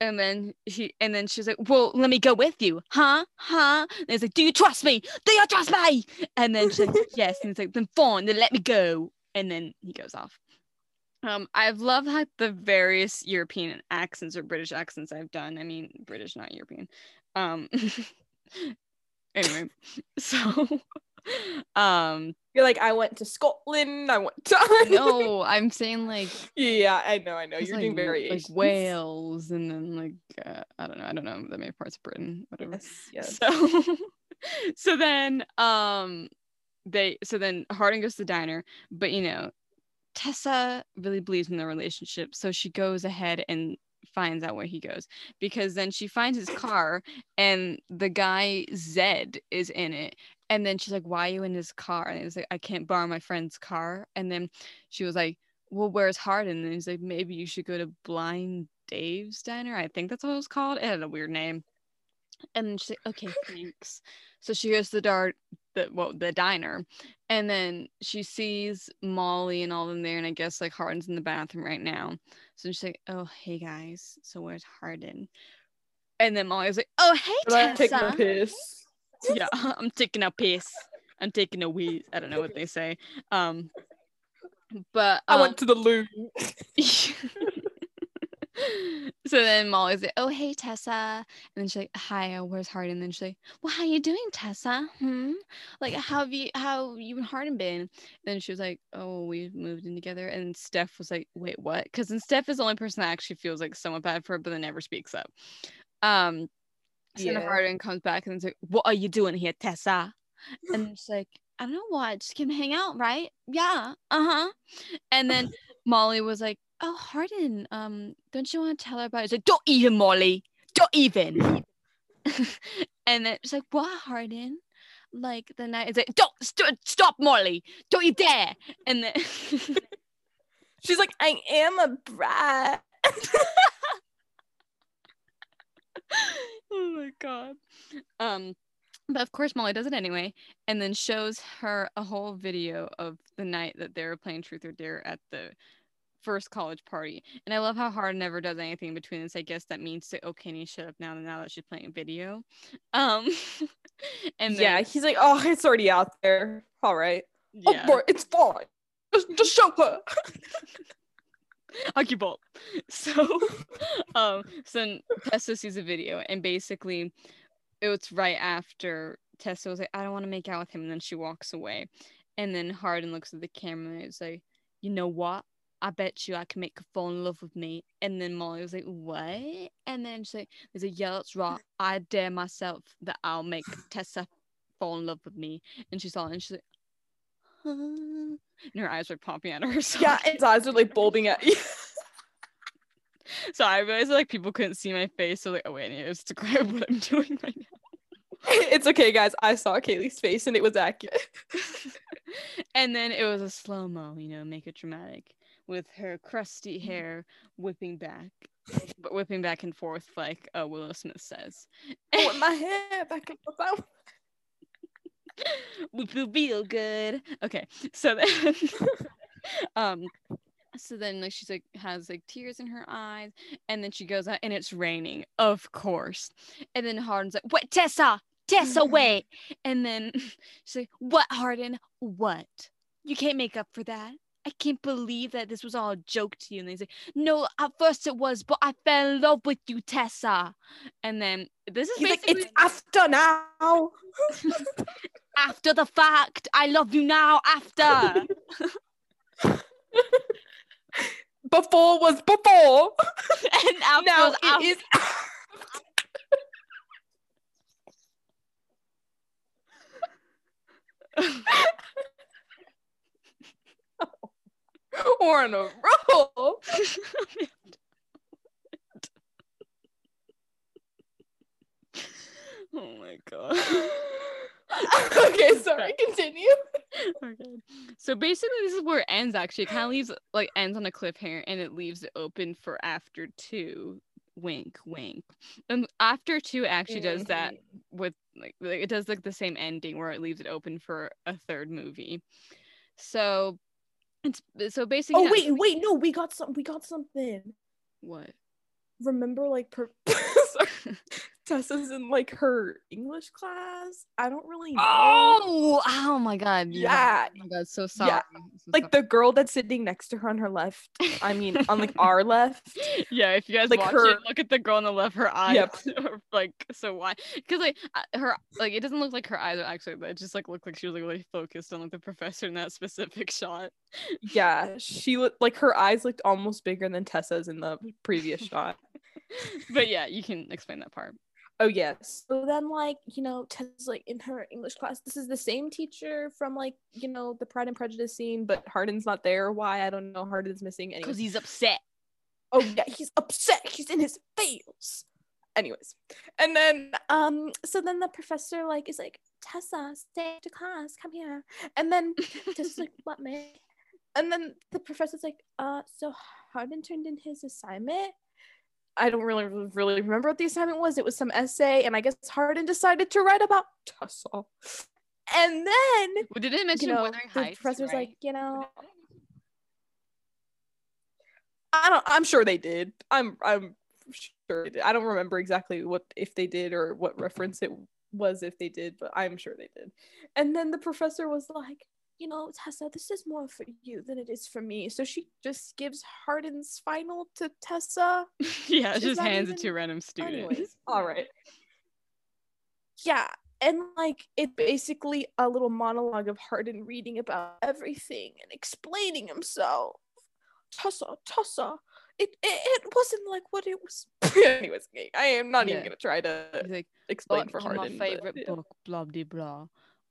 And then he, and then she's like, "Well, let me go with you, huh? Huh?" And he's like, "Do you trust me? Do you trust me?" And then she's like, "Yes." And he's like, "Then fine. Then let me go." And then he goes off. Um, I've loved how the various European accents or British accents I've done. I mean, British, not European. Um, anyway, so, um, You're like, I went to Scotland. I went to no, I'm saying like, yeah, I know, I know. You're like, doing like. Wales, and then like, uh, I don't know, I don't know that many parts of Britain, whatever. Yes, yes. So, so then, um, they, so then Hardin goes to the diner, but you know, Tessa really believes in the relationship, so she goes ahead and finds out where he goes because then she finds his car and the guy Zed is in it. And then she's like, Why are you in his car? And he was like, I can't borrow my friend's car. And then she was like, Well, where's Hardin? And he's like, Maybe you should go to Blind Dave's Diner. I think that's what it was called. It had a weird name. And then she's like, Okay, thanks. So she goes to the dart the well, the diner. And then she sees Molly and all them there, and I guess like Hardin's in the bathroom right now. So she's like, "Oh, hey guys, so where's Hardin?" And then Molly's like, "Oh, hey Tessa." Yeah, I'm taking a piss. I'm taking a wee. I don't know what they say. Um, but I um, went to the loo. so then Molly's like, "Oh, hey Tessa," and then she's like, "Hi, uh, where's Hardin?" And then she's like, "Well, how you doing, Tessa? Hmm? Like, how have you, how you and Hardin been?" And then she was like, "Oh, we moved in together." And Steph was like, "Wait, what?" Because then Steph is the only person that actually feels like somewhat bad for her, but then never speaks up. Um, then Yeah. Hardin comes back and is like, "What are you doing here, Tessa?" And she's like, "I don't know what. Just came to hang out, right? Yeah, uh huh." And then Molly was like, "Oh, Hardin, um, don't you want to tell her about it?" It's like, "Don't even, Molly. Don't even." and then it's like, "What, Hardin?" Like the night is like, "Don't st- stop, Molly. Don't you dare!" And then She's like, I am a brat. Oh my god. Um, but of course Molly does it anyway, and then shows her a whole video of the night that they were playing Truth or Dare at the first college party. And I love how Hard never does anything in between this. I guess that means to oh can you shut up now now that she's playing video. Um and yeah, he's like, oh, it's already out there. All right. yeah. Oh, boy, it's fine. Just, just show her. hockey ball. So, um, so Tessa sees a video, and basically, it's right after Tessa was like, "I don't want to make out with him," and then she walks away, And then Hardin looks at the camera and it's like, you know what? I bet you I can make her fall in love with me. And then Molly was like, What? And then she's like, There's a yeah, that's right. I dare myself that I'll make Tessa fall in love with me. And she saw it and she's like? And her eyes were popping out of her socket. Yeah, and his eyes are like bulbing at you. So I realized like people couldn't see my face. So like, oh wait, I need to describe what I'm doing right now. it's okay, guys. I saw Kaylee's face and it was accurate. and then it was a slow mo, you know, make it dramatic with her crusty hair whipping back, but whipping back and forth like uh, Willow Smith says. With my hair back and forth. we feel good. Okay, so then, um, so then like she's like has like tears in her eyes, and then she goes out and it's raining, of course. And then Hardin's like, "What, Tessa? Tessa, wait!" And then she's like, "What, Hardin? What? You can't make up for that." I can't believe that this was all a joke to you. And they say, No, at first it was, but I fell in love with you, Tessa. And then this is He's like, it's after now. After the fact. I love you now, after. Before was before. and after now was after. it is. We're on a roll. oh my god. okay, sorry. Continue. okay. So basically, this is where it ends. Actually, it kind of leaves like ends on a cliffhanger, and it leaves it open for after two. Wink, wink. And after two actually does mm-hmm. that with like, like it does like the same ending where it leaves it open for a third movie. So it's so basically. Oh wait, wait, no, we got some. We got something. What? Remember, like, per-. Tessa's in like her English class. I don't really know. Oh, oh my god. Yeah. Oh my god, so sorry. Yeah. So like the girl that's sitting next to her on her left. I mean, on like our left. yeah, if you guys like watch her- it, look at the girl on the left. Her eyes Yep. are like so why? because like her like it doesn't look like her eyes are actually. But it just like looked like she was like really focused on like the professor in that specific shot. Yeah, she looked like her eyes looked almost bigger than Tessa's in the previous shot. but yeah, you can explain that part. Oh yes. So then, like you know, Tessa's like in her English class. This is the same teacher from like you know the Pride and Prejudice scene, but Hardin's not there. Why I don't know. Hardin's missing. anyway. Because he's upset. oh yeah he's upset he's in his feels anyways and then um so then the professor like is like tessa stay to class come here and then tessa's like what man and then the professor's like uh so hardin turned in his assignment i don't really really remember what the assignment was it was some essay and i guess hardin decided to write about Tussle. and then Well, did it mention you know Wuthering the Heights? professor's right? like you know I don't. I'm sure they did. I'm. I'm sure. They did. I don't remember exactly what if they did or what reference it was if they did, but I'm sure they did. And then the professor was like, you know, Tessa, this is more for you than it is for me. So she just gives Hardin's final to Tessa. yeah, Is just that hands it to random students. Anyways, all right. Yeah, and like it basically a little monologue of Hardin reading about everything and explaining himself. Tessa, Tessa. It, it it wasn't like what it was. Anyways, okay, I am not even gonna try to He's like, explain "But for you're Hardin. my but, favorite yeah. book, blah blah blah.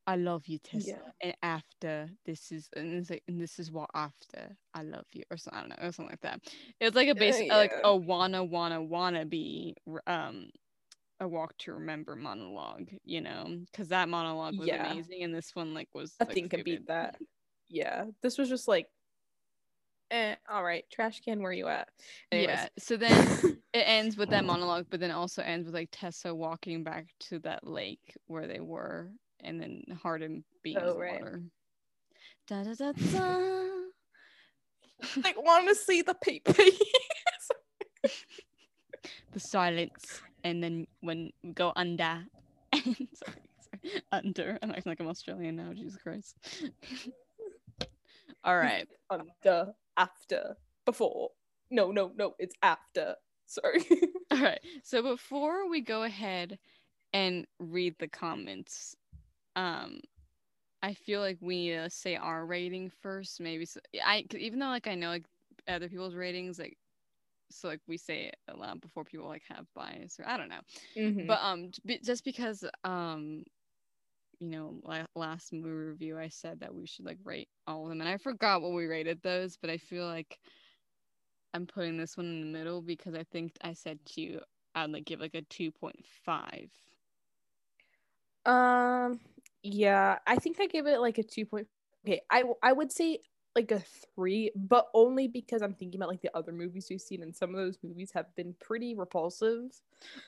I love you, Tessa. Yeah. And after this is and it's like and this is what after I love you or something, I don't know, or something like that. It was like a basic like yeah. a wanna wanna wanna be um a walk to remember monologue, you know, because that monologue was Yeah. amazing, and this one like was I like, think can beat that. Yeah, this was just like, eh, all right, trash can, where you at? Anyways. Yeah. So then it ends with that monologue, but then also ends with like Tessa walking back to that lake where they were, and then Hardin being in Oh, the right. water. Da, da, da, da. like want to see the PP. the silence, and then when we go under, sorry, sorry, under. I'm acting like I'm Australian now. Jesus Christ. All right. Under, after, before. No, no, no, it's after. Sorry. All right. So before we go ahead and read the comments, um, I feel like we need to say our rating first. Maybe so, I even though like I know like other people's ratings, like so like we say it aloud before people like have bias or I don't know. Mhm. But um, just because um, you know, la- last movie review, I said that we should like rate all of them, and I forgot what we rated those. But I feel like I'm putting this one in the middle because I think I said to you I'd like give like a two point five. Um, yeah, I think I give it like a two point. Okay, I would say like a three, but only because I'm thinking about like the other movies we've seen, and some of those movies have been pretty repulsive.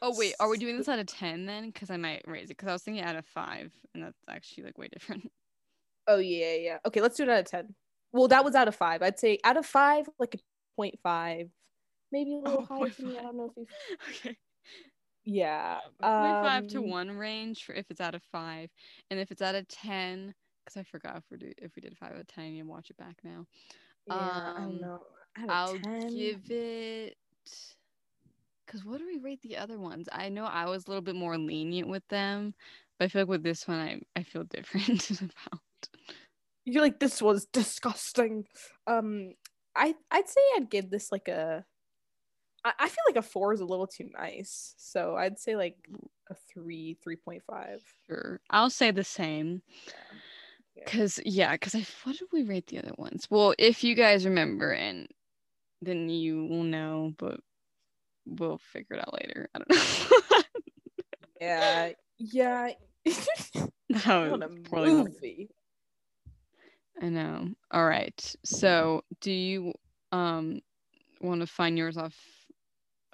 Oh wait, are we doing this out of ten then? Because I might raise it because I was thinking out of five, and that's actually like way different. Oh yeah, yeah. Okay, let's do it out of ten. Well, that was out of five. I'd say out of five, like a point five, maybe a little Oh, higher for me. I don't know if you. okay. Yeah. Point five to um, one range for if it's out of five, and if it's out of ten, because I forgot if we do if we did five out of ten, you give it back now. Yeah, I Um, don't know. I'll 10? give it. Cause what do we rate the other ones? I know I was a little bit more lenient with them, but I feel like with this one, I I feel different about. You're like this was disgusting. Um, I I'd say I'd give this like a. I, I feel like a four is a little too nice, so I'd say like a three, three point five. Sure, I'll say the same. Yeah. Cause yeah, cause I what did we rate the other ones? Well, if you guys remember, and then you will know, but we'll figure it out later. I don't know. Yeah, yeah. that what movie. I know. All right. So, do you um want to find yours off?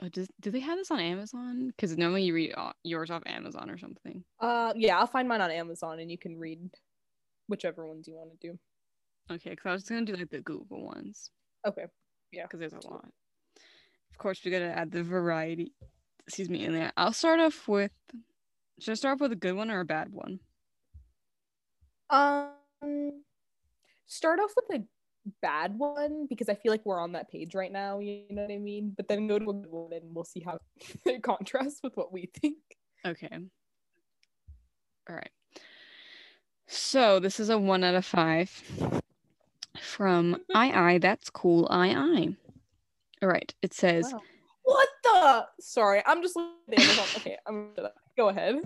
Uh, does, do they have this on Amazon? Because normally you read uh, yours off Amazon or something. Uh, yeah, I'll find mine on Amazon, and you can read whichever ones you want to do. Okay, because I was gonna do like the Google ones Okay. Yeah. Because there's a lot. Of course, we gotta add the variety. Excuse me in there. I'll start off with. Should I start off with a good one or a bad one? Um, start off with a bad one because I feel like we're on that page right now. You know what I mean? But then go to a good one, and we'll see how it contrasts with what we think. Okay. All right. So this is a one out of five from I I. That's cool. I I. All right. It says. Wow. What the? Sorry, I'm just looking at Amazon. Okay, I'm go ahead.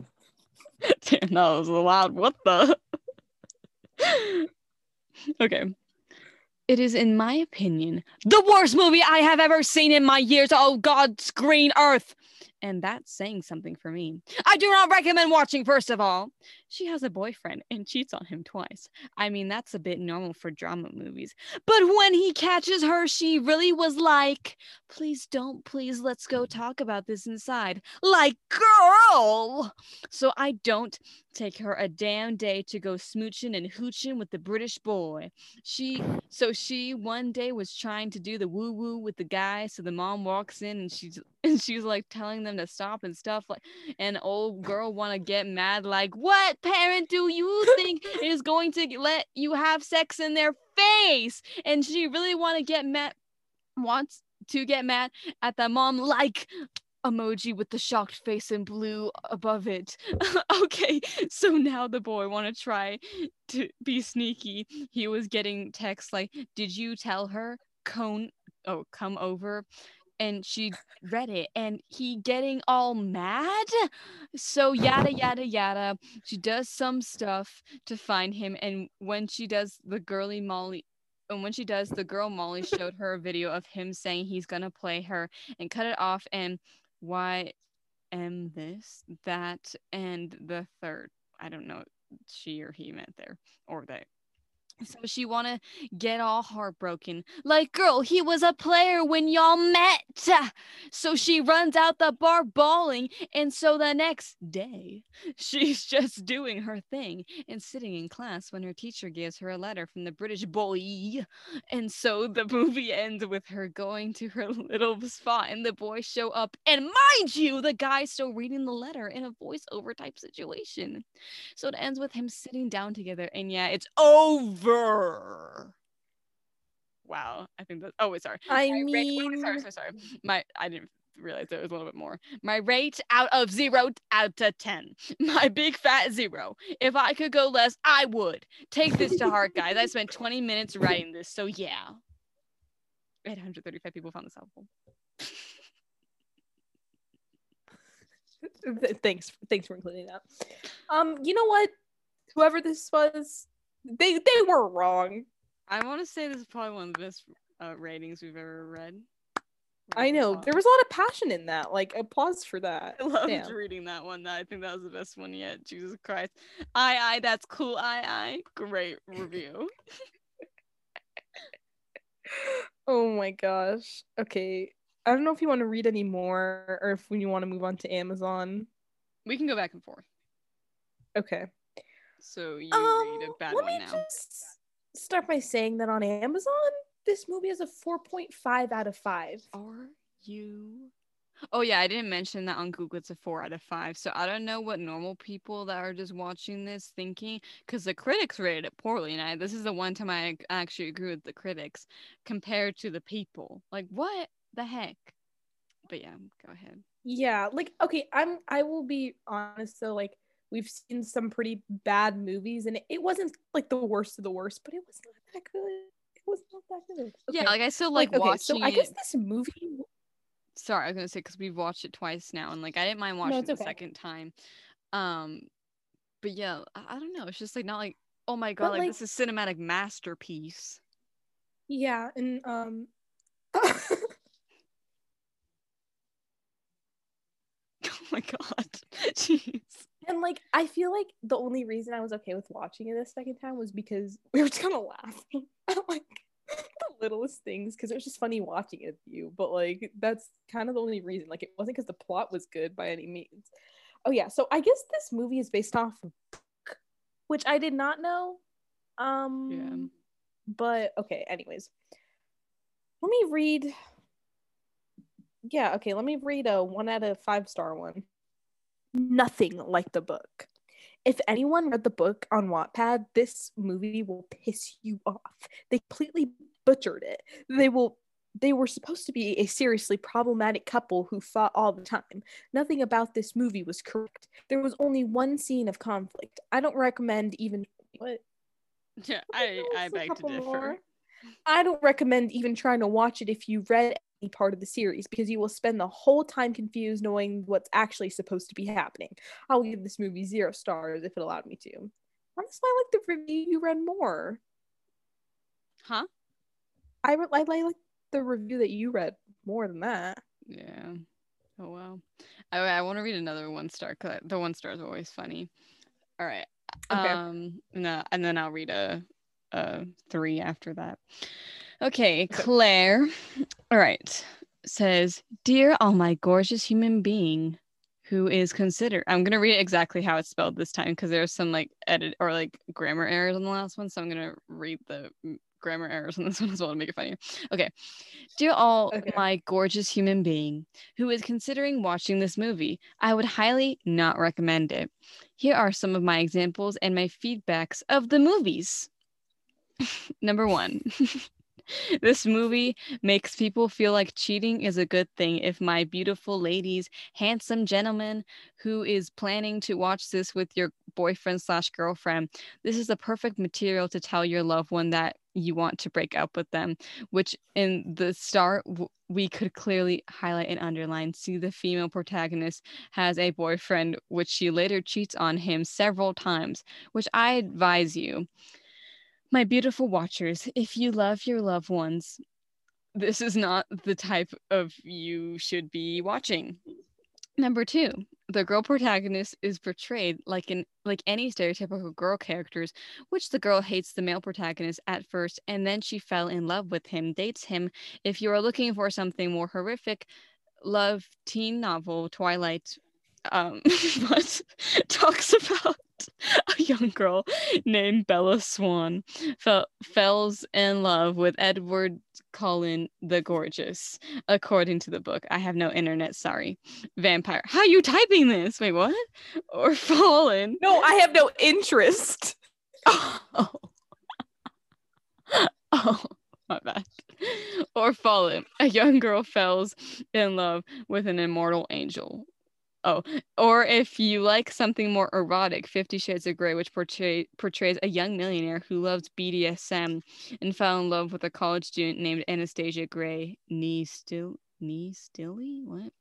Damn, that was a loud. What the? okay. It is, in my opinion, the worst movie I have ever seen in my years. Oh, God's green earth. And that's saying something for me. I do not recommend watching, first of all. She has a boyfriend and cheats on him twice. I mean, that's a bit normal for drama movies. But when he catches her, she really was like, please don't, please, let's go talk about this inside. Like, girl. So I don't take her a damn day to go smooching and hooching with the British boy. She so she one day was trying to do the woo woo with the guy. So the mom walks in and she's and she's like telling them to stop and stuff like and old girl want to get mad like what parent do you think is going to let you have sex in their face and she really want to get mad wants to get mad at the mom like emoji with the shocked face in blue above it. okay, so now the boy want to try to be sneaky. He was getting texts like, "Did you tell her cone oh come over?" And she read it and he getting all mad. So yada yada yada. She does some stuff to find him and when she does the girly Molly and when she does the girl Molly showed her a video of him saying he's gonna play her and cut it off and why am this that and the third. I don't know she or he meant there or they so she want to get all heartbroken like girl he was a player when y'all met so she runs out the bar bawling and so the next day she's just doing her thing and sitting in class when her teacher gives her a letter from the british boy and so the movie ends with her going to her little spot and the boys show up. And mind you, the guy's still reading the letter in a voiceover type situation. So it ends with him sitting down together. And yeah, it's over. Wow. I think that. Oh, wait, sorry. I My rank- wait, wait, mean, sorry, sorry, sorry. My, I didn't realize it was a little bit more. My rate out of zero out of 10. My big fat zero. If I could go less, I would. Take this to heart, guys. I spent 20 minutes writing this, so yeah. 835 people found this helpful. thanks, thanks for including that. Um, you know what? Whoever this was, they they were wrong. I want to say this is probably one of the best uh, ratings we've ever read. I know there was a lot of passion in that. Like applause for that. I loved Damn. reading that one. I think that was the best one yet. Jesus Christ. I I that's cool. I I Great review. oh my gosh. Okay. I don't know if you want to read any more or if you want to move on to Amazon. We can go back and forth. Okay. So you um, read a bad one now. start by saying that on Amazon, this movie has a 4.5 out of 5. Are you? Oh yeah, I didn't mention that on Google it's a 4 out of 5. So I don't know what normal people that are just watching this thinking cuz the critics rated it poorly and I this is the one time I actually agree with the critics compared to the people. Like what the heck? But yeah, go ahead. Yeah, like okay, I'm I will be honest though like we've seen some pretty bad movies and it, wasn't like the worst of the worst, but it was not that good. It was not that good. Okay. Yeah, like I still like, like okay, watching. So I guess this movie. Sorry, I was gonna say because we've watched it twice now, and like I didn't mind watching no, it the second time. Um, but yeah, I, I, don't know. It's just like not like oh my god, like, like, this is cinematic masterpiece. Yeah, and um. Oh my god. Jeez. And like I feel like the only reason I was okay with watching it the second time was because we were just kind of laughing at like the littlest things because it was just funny watching it with you. But like that's kind of the only reason. Like it wasn't because the plot was good by any means. Oh yeah, so I guess this movie is based off book, which I did not know. Um yeah. but okay, anyways. Let me read yeah, okay, let me read a one out of five star one. Nothing like the book. If anyone read the book on Wattpad, this movie will piss you off. They completely butchered it. They will they were supposed to be a seriously problematic couple who fought all the time. Nothing about this movie was correct. There was only one scene of conflict. I don't recommend even what yeah, I I beg to differ. More. I don't recommend even trying to watch it if you read part of the series because you will spend the whole time confused knowing what's actually supposed to be happening. I will give this movie zero stars if it allowed me to. Honestly, I like the review you read more. Huh? I, re- I, I like the review that you read more than that. Yeah. Oh wow. I I want to read another one star because the one star is always funny. All right. Okay. Um. No, and then I'll read a a three after that. Okay, Claire. All right. Says, Dear all my gorgeous human being who is considered I'm gonna read exactly how it's spelled this time because there's some like edit or like grammar errors on the last one. So I'm gonna read the grammar errors on this one as well to make it funnier. Okay. Dear all okay. my gorgeous human being who is considering watching this movie, I would highly not recommend it. Here are some of my examples and my feedbacks of the movies. Number one. this movie makes people feel like cheating is a good thing. If my beautiful ladies handsome gentleman who is planning to watch this with your boyfriend slash girlfriend this is the perfect material to tell your loved one that you want to break up with them which in the start we could clearly highlight and underline. See the female protagonist has a boyfriend which she later cheats on him several times which i advise you my beautiful watchers, if you love your loved ones, this is not the type of you should be watching. Number two, the girl protagonist is portrayed like in like any stereotypical girl characters, which the girl hates the male protagonist at first, and then she fell in love with him, dates him. If you are looking for something more horrific, love teen novel Twilight um but talks about a young girl named Bella Swan fell, fells in love with Edward Cullen the Gorgeous, according to the book. I have no internet, sorry. Vampire. How are you typing this? Wait, what? Or fallen. No, I have no interest. Oh. oh, my bad. or Fallen. A young girl falls in love with an immortal angel. Oh, or if you like something more erotic, Fifty Shades of Grey, which portray- portrays a young millionaire who loves BDSM and fell in love with a college student named Anastasia Gray. Knee still, knee stilly? What?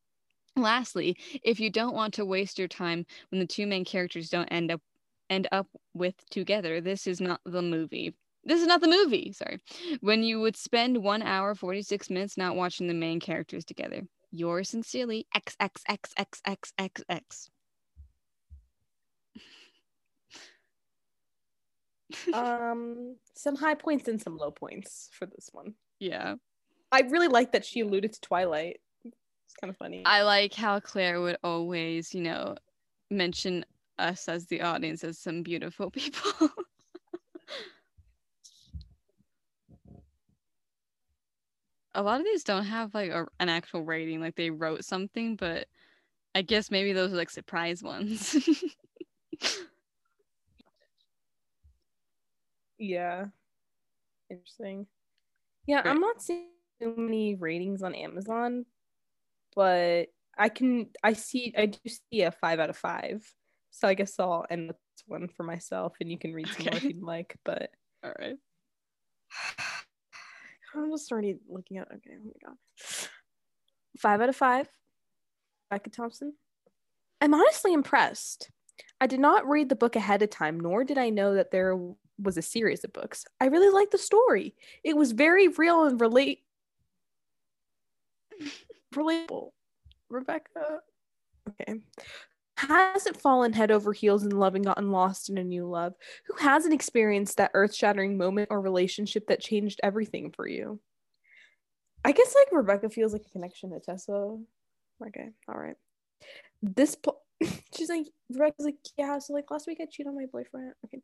Lastly, if you don't want to waste your time when the two main characters don't end up end up with together, this is not the movie. This is not the movie, sorry. When you would spend one hour, 46 minutes not watching the main characters together. Yours sincerely, XXXXXXX. um, some high points and some low points for this one. Yeah. I really like that she alluded to Twilight. It's kind of funny. I like how Claire would always, you know, mention us as the audience as some beautiful people. A lot of these don't have like a, an actual rating like they wrote something but i guess maybe those are like surprise ones yeah. Interesting. Yeah, Right. I'm not seeing too many ratings on Amazon, but I can I see I do see a five out of five. So I guess I'll end this one for myself and you can read some more if you'd like. But all right I'm just already looking at okay, oh my god. Five out of five. Becca Thompson. I'm honestly impressed. I did not read the book ahead of time, nor did I know that there was a series of books. I really liked the story. It was very real and relate relatable. Rebecca. Okay. Hasn't fallen head over heels in love and gotten lost in a new love? Who hasn't experienced that earth shattering moment or relationship that changed everything for you? I guess like Rebecca feels like a connection to Tessa. Okay, all right. This she's like Rebecca's like yeah. So like last week I cheated on my boyfriend. Okay,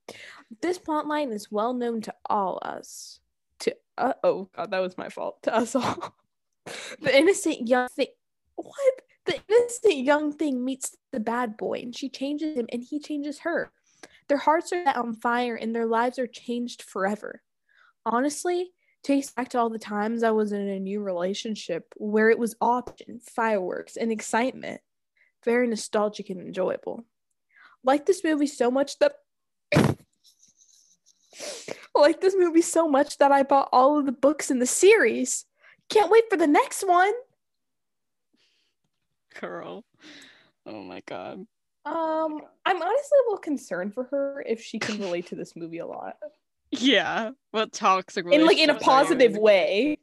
this plot line is well known to all us. To uh oh god, that was my fault. To us all. the innocent young thing. What? The innocent young thing meets the bad boy, and she changes him, and he changes her. Their hearts are set on fire, and their lives are changed forever. Honestly, takes back to all the times I was in a new relationship where it was option, fireworks, and excitement. Very nostalgic and enjoyable. Like this movie so much that like this movie so much that I bought all of the books in the series. Can't wait for the next one. Girl oh my god Um, I'm honestly a little concerned for her if she can relate to this movie a lot. yeah what toxic in like in a relationships are you positive way.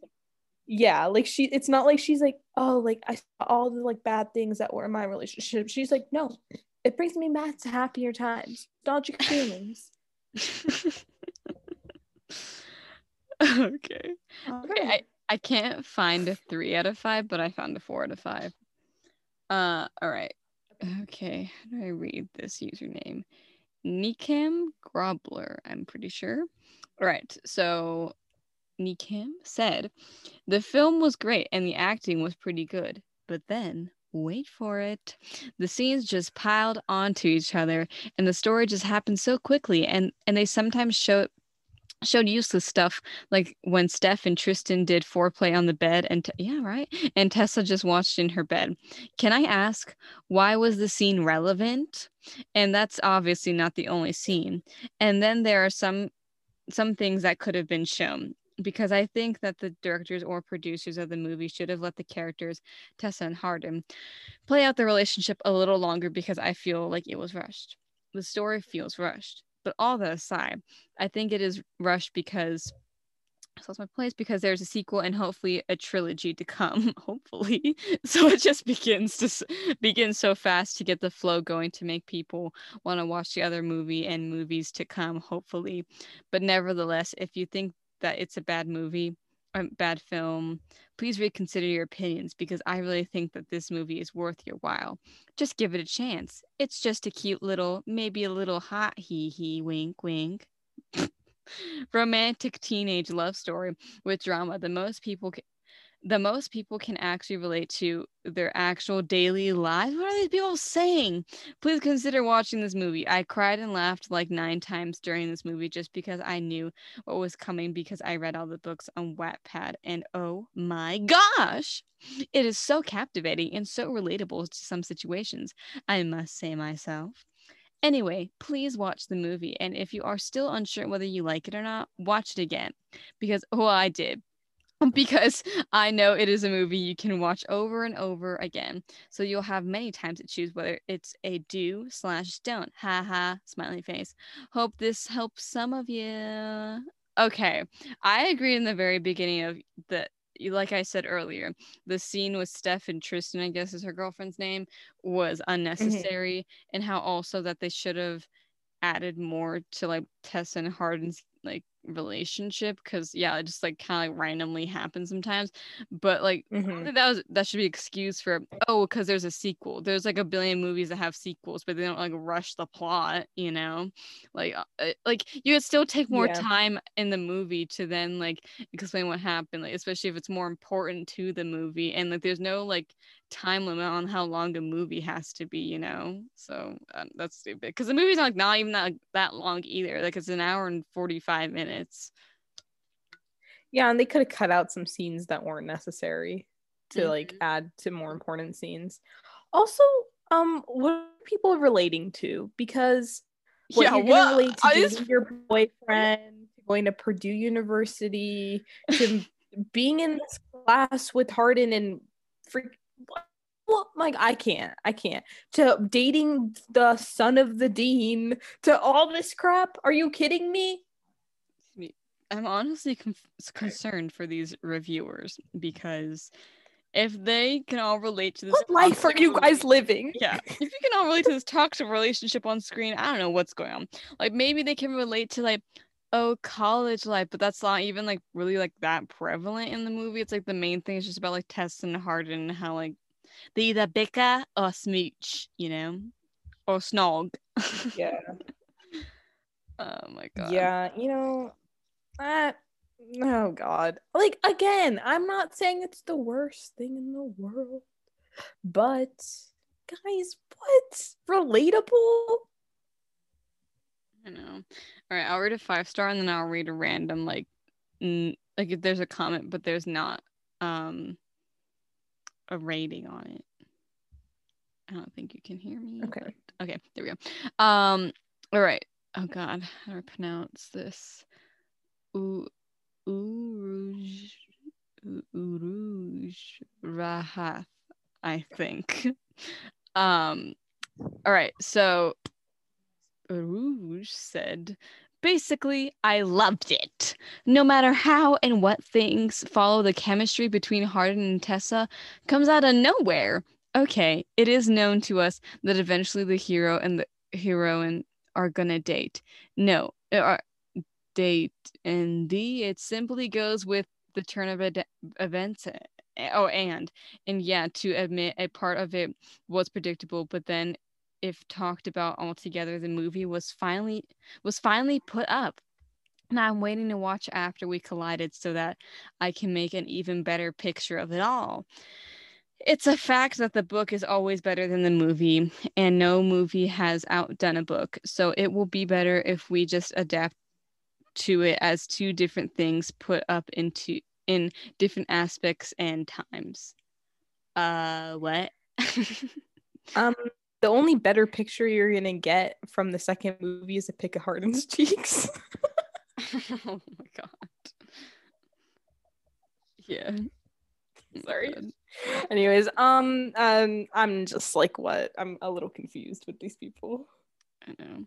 Yeah, like she it's not like she's like, oh, like I saw all the like bad things that were in my relationship. She's like, no, it brings me back to happier times, nostalgic feelings. okay Okay, Okay. I, I can't find a three out of five, but I found a four out of five. Uh, all right. Okay, how do I read this username? Nikam Grobler, I'm pretty sure. All right, so Nikam said the film was great and the acting was pretty good, but then wait for it the scenes just piled onto each other and the story just happened so quickly and and they sometimes show showed useless stuff like when Steph and Tristan did foreplay on the bed and yeah right and Tessa just watched in her bed. Can I ask why was the scene relevant? And that's obviously not the only scene. And then there are some some things that could have been shown because I think that the directors or producers of the movie should have let the characters Tessa and Hardin play out their relationship a little longer because I feel like it was rushed. The story feels rushed. But all that aside, I think it is rushed because I lost my place because there's a sequel and hopefully a trilogy to come. hopefully, so it just begins to begins so fast to get the flow going to make people want to watch the other movie and movies to come. Hopefully, but nevertheless, if you think that it's a bad movie, bad film, please reconsider your opinions because I really think that this movie is worth your while. Just give it a chance. It's just a cute little, maybe a little hot hee hee wink wink. romantic teenage love story with drama that most people the most people can actually relate to their actual daily lives. What are these people saying? Please consider watching this movie. I cried and laughed like nine times during this movie just because I knew what was coming because I read all the books on Wattpad. And oh my gosh, it is so captivating and so relatable to some situations, I must say myself. Anyway, please watch the movie. And if you are still unsure whether you like it or not, watch it again. Because, oh, I did. Because I know it is a movie you can watch over and over again. So you'll have many times to choose whether it's a do slash don't. Ha ha, smiley face. Hope this helps some of you. Okay. I agree in the very beginning of the like I said earlier, the scene with Steph and Tristan, I guess is her girlfriend's name, was mm-hmm. unnecessary, mm-hmm. and how also that they should have added more to like Tessa and Hardin's like relationship because yeah it just like kind of like randomly happens sometimes but like mm-hmm. that was that should be excuse for oh because there's a sequel there's like a billion movies that have sequels but they don't like rush the plot you know like uh, uh like you would still take more yeah. time in the movie to then like explain what happened like especially if it's more important to the movie and like there's no like time limit on how long a movie has to be, you know? So um, that's stupid. Because the movie's like not even that, that long either. Like it's an hour and 45 minutes. Yeah, and they could have cut out some scenes that weren't necessary to mm-hmm. like add to more important scenes. Also, um, what are people relating to? Because what yeah, you're what? relate to just... your boyfriend, going to Purdue University, to being in this class with Hardin and freak well, like I can't, I can't. To dating the son of the dean, to all this crap. Are you kidding me? I'm honestly concerned for these reviewers because if they can all relate to this, what life are you guys living? Yeah, if you can all relate to this toxic relationship on screen, I don't know what's going on. Like maybe they can relate to like oh college life but that's not even like really like that prevalent in the movie. It's like the main thing is just about like Tess and Hardin and how like they either bicker or smooch you know or snog. Yeah. Oh my god. Yeah you know that oh god. Like again i'm not saying it's the worst thing in the world but guys what? Relatable I know. All right, I'll read a five star and then I'll read a random like n- like if there's a comment but there's not um a rating on it. I don't think you can hear me. Okay. But, okay, there we go. Um all right. Oh god, how do I pronounce this? Ooh Uruj Uruj Rahath, I think. um all right, so Rouge said, Basically, I loved it. No matter how and what things follow, the chemistry between Hardin and Tessa comes out of nowhere. Okay, it is known to us that eventually the hero and the heroine are gonna date. No, uh, are date and the it simply goes with the turn of ad- events eh, oh and and yeah to admit a part of it was predictable but then if talked about altogether the movie was finally was finally put up. And i'm waiting to watch after we collided so that i can make an even better picture of it all. It's a fact that the book is always better than the movie and no movie has outdone a book. So it will be better if we just adapt to it as two different things put up into in different aspects and times. Uh what? Um the only better picture you're gonna get from the second movie is a pic of Hardin's cheeks. oh my god. Yeah. Sorry. Anyways, um, um, I'm just like, what? I'm a little confused with these people. I know.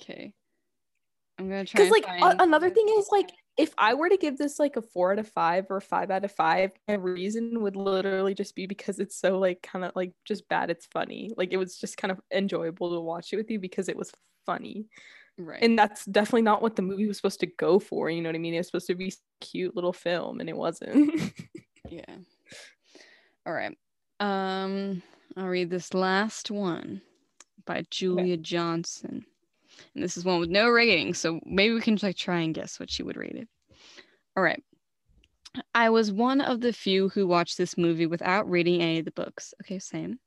Okay. I'm gonna try. Because like find... a- another thing is like if I were to give this like a four out of five or five out of five, my reason would literally just be because it's so like kind of like just bad. It's funny. Like it was just kind of enjoyable to watch it with you because it was funny. Right. And that's definitely not what the movie was supposed to go for. You know what I mean? It was supposed to be cute little film and it wasn't. yeah. All right. Um, I'll read this last one by Julia okay. Johnson. And this is one with no rating, so maybe we can just like try and guess what she would rate it. All right. I was one of the few who watched this movie without reading any of the books. Okay, same.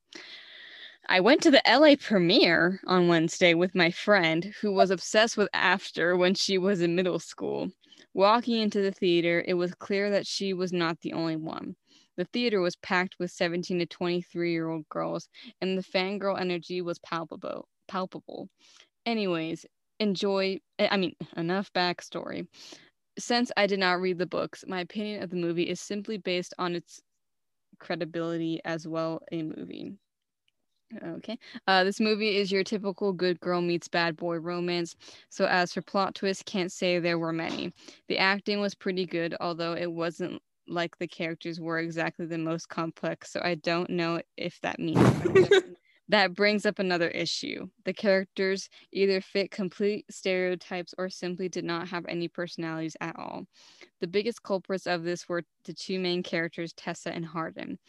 I went to the LA premiere on Wednesday with my friend who was obsessed with After when she was in middle school. Walking into the theater, it was clear that she was not the only one. The theater was packed with 17 to 23 year old girls, and the fangirl energy was palpable. Palpable. Anyways, enjoy. I mean, enough backstory. Since I did not read the books, my opinion of the movie is simply based on its credibility as well a movie. Okay. Uh, this movie is your typical good girl meets bad boy romance. So, as for plot twists, can't say there were many. The acting was pretty good, although it wasn't like the characters were exactly the most complex. So, I don't know if that means that brings up another issue. The characters either fit complete stereotypes or simply did not have any personalities at all. The biggest culprits of this were the two main characters, Tessa and Hardin.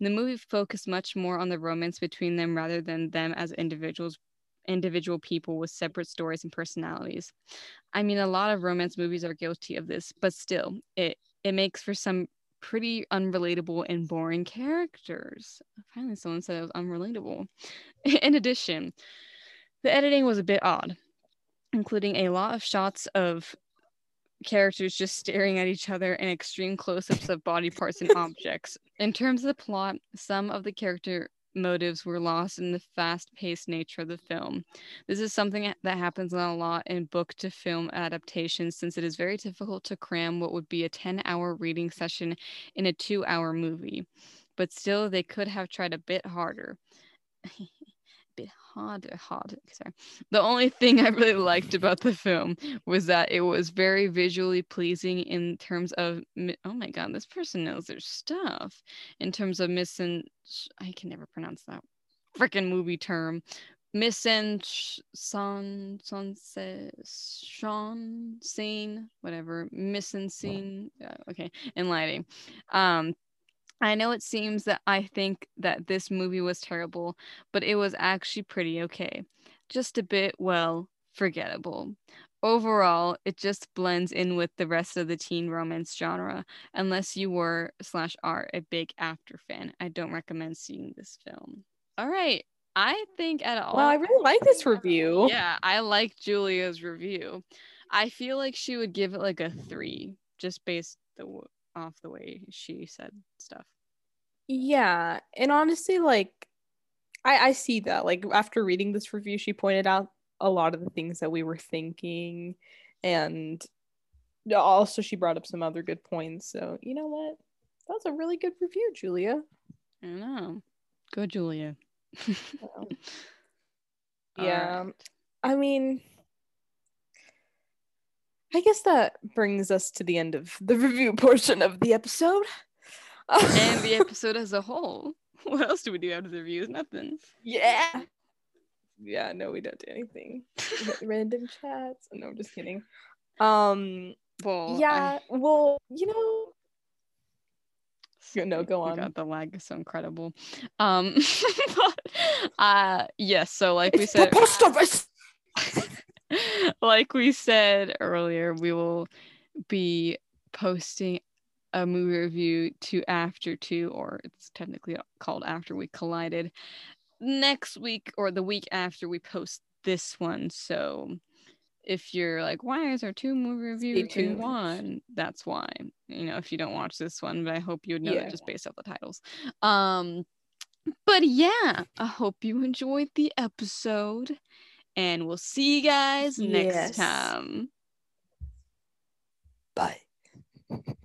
The movie focused much more on the romance between them rather than them as individuals individual people with separate stories and personalities. I mean a lot of romance movies are guilty of this, but still it it makes for some pretty unrelatable and boring characters. Finally someone said it was unrelatable. In addition, the editing was a bit odd, including a lot of shots of characters just staring at each other and extreme close-ups of body parts and objects. In terms of the plot, some of the character motives were lost in the fast-paced nature of the film. This is something that happens a lot in book to film adaptations since it is very difficult to cram what would be a 10-hour reading session in a 2-hour movie. But still they could have tried a bit harder. bit harder, harder. Sorry. The only thing I really liked about the film was that it was very visually pleasing in terms of. Oh my god, this person knows their stuff. In terms of missing, I can never pronounce that freaking movie term. Missing son sunset Sean scene whatever missing scene uh, okay and lighting um I know it seems that I think that this movie was terrible, but it was actually pretty okay. Just a bit, well, forgettable. Overall, it just blends in with the rest of the teen romance genre, unless you were slash are a big After fan. I don't recommend seeing this film. All right. I think at all. Well, I really like this review. Yeah, I like Julia's review. I feel like she would give it like a three, just based the off the way she said stuff. Yeah, and honestly, like I I see that. Like after reading this review, she pointed out a lot of the things that we were thinking, and also she brought up some other good points. So you know what, that was a really good review, Julia. I know. Go, Julia. yeah, right. I mean. I guess that brings us to the end of the review portion of the episode. and the episode as a whole. What else do we do after the reviews? Nothing. Yeah. Yeah, no, we don't do anything. Random chats. No, I'm just kidding. Um well yeah, I... well, you know. No, go on. God, the lag is so incredible. Um but, uh yes, so like we said like we said earlier, we will be posting a movie review to After Two, or it's technically called After We Collided, next week or the week after we post this one. So if you're like, why is there two movie reviews in one? That's why. You know, if you don't watch this one, but I hope you would know yeah. that just based off the titles. Um, but yeah, I hope you enjoyed the episode, and we'll see you guys next yes. time. Bye.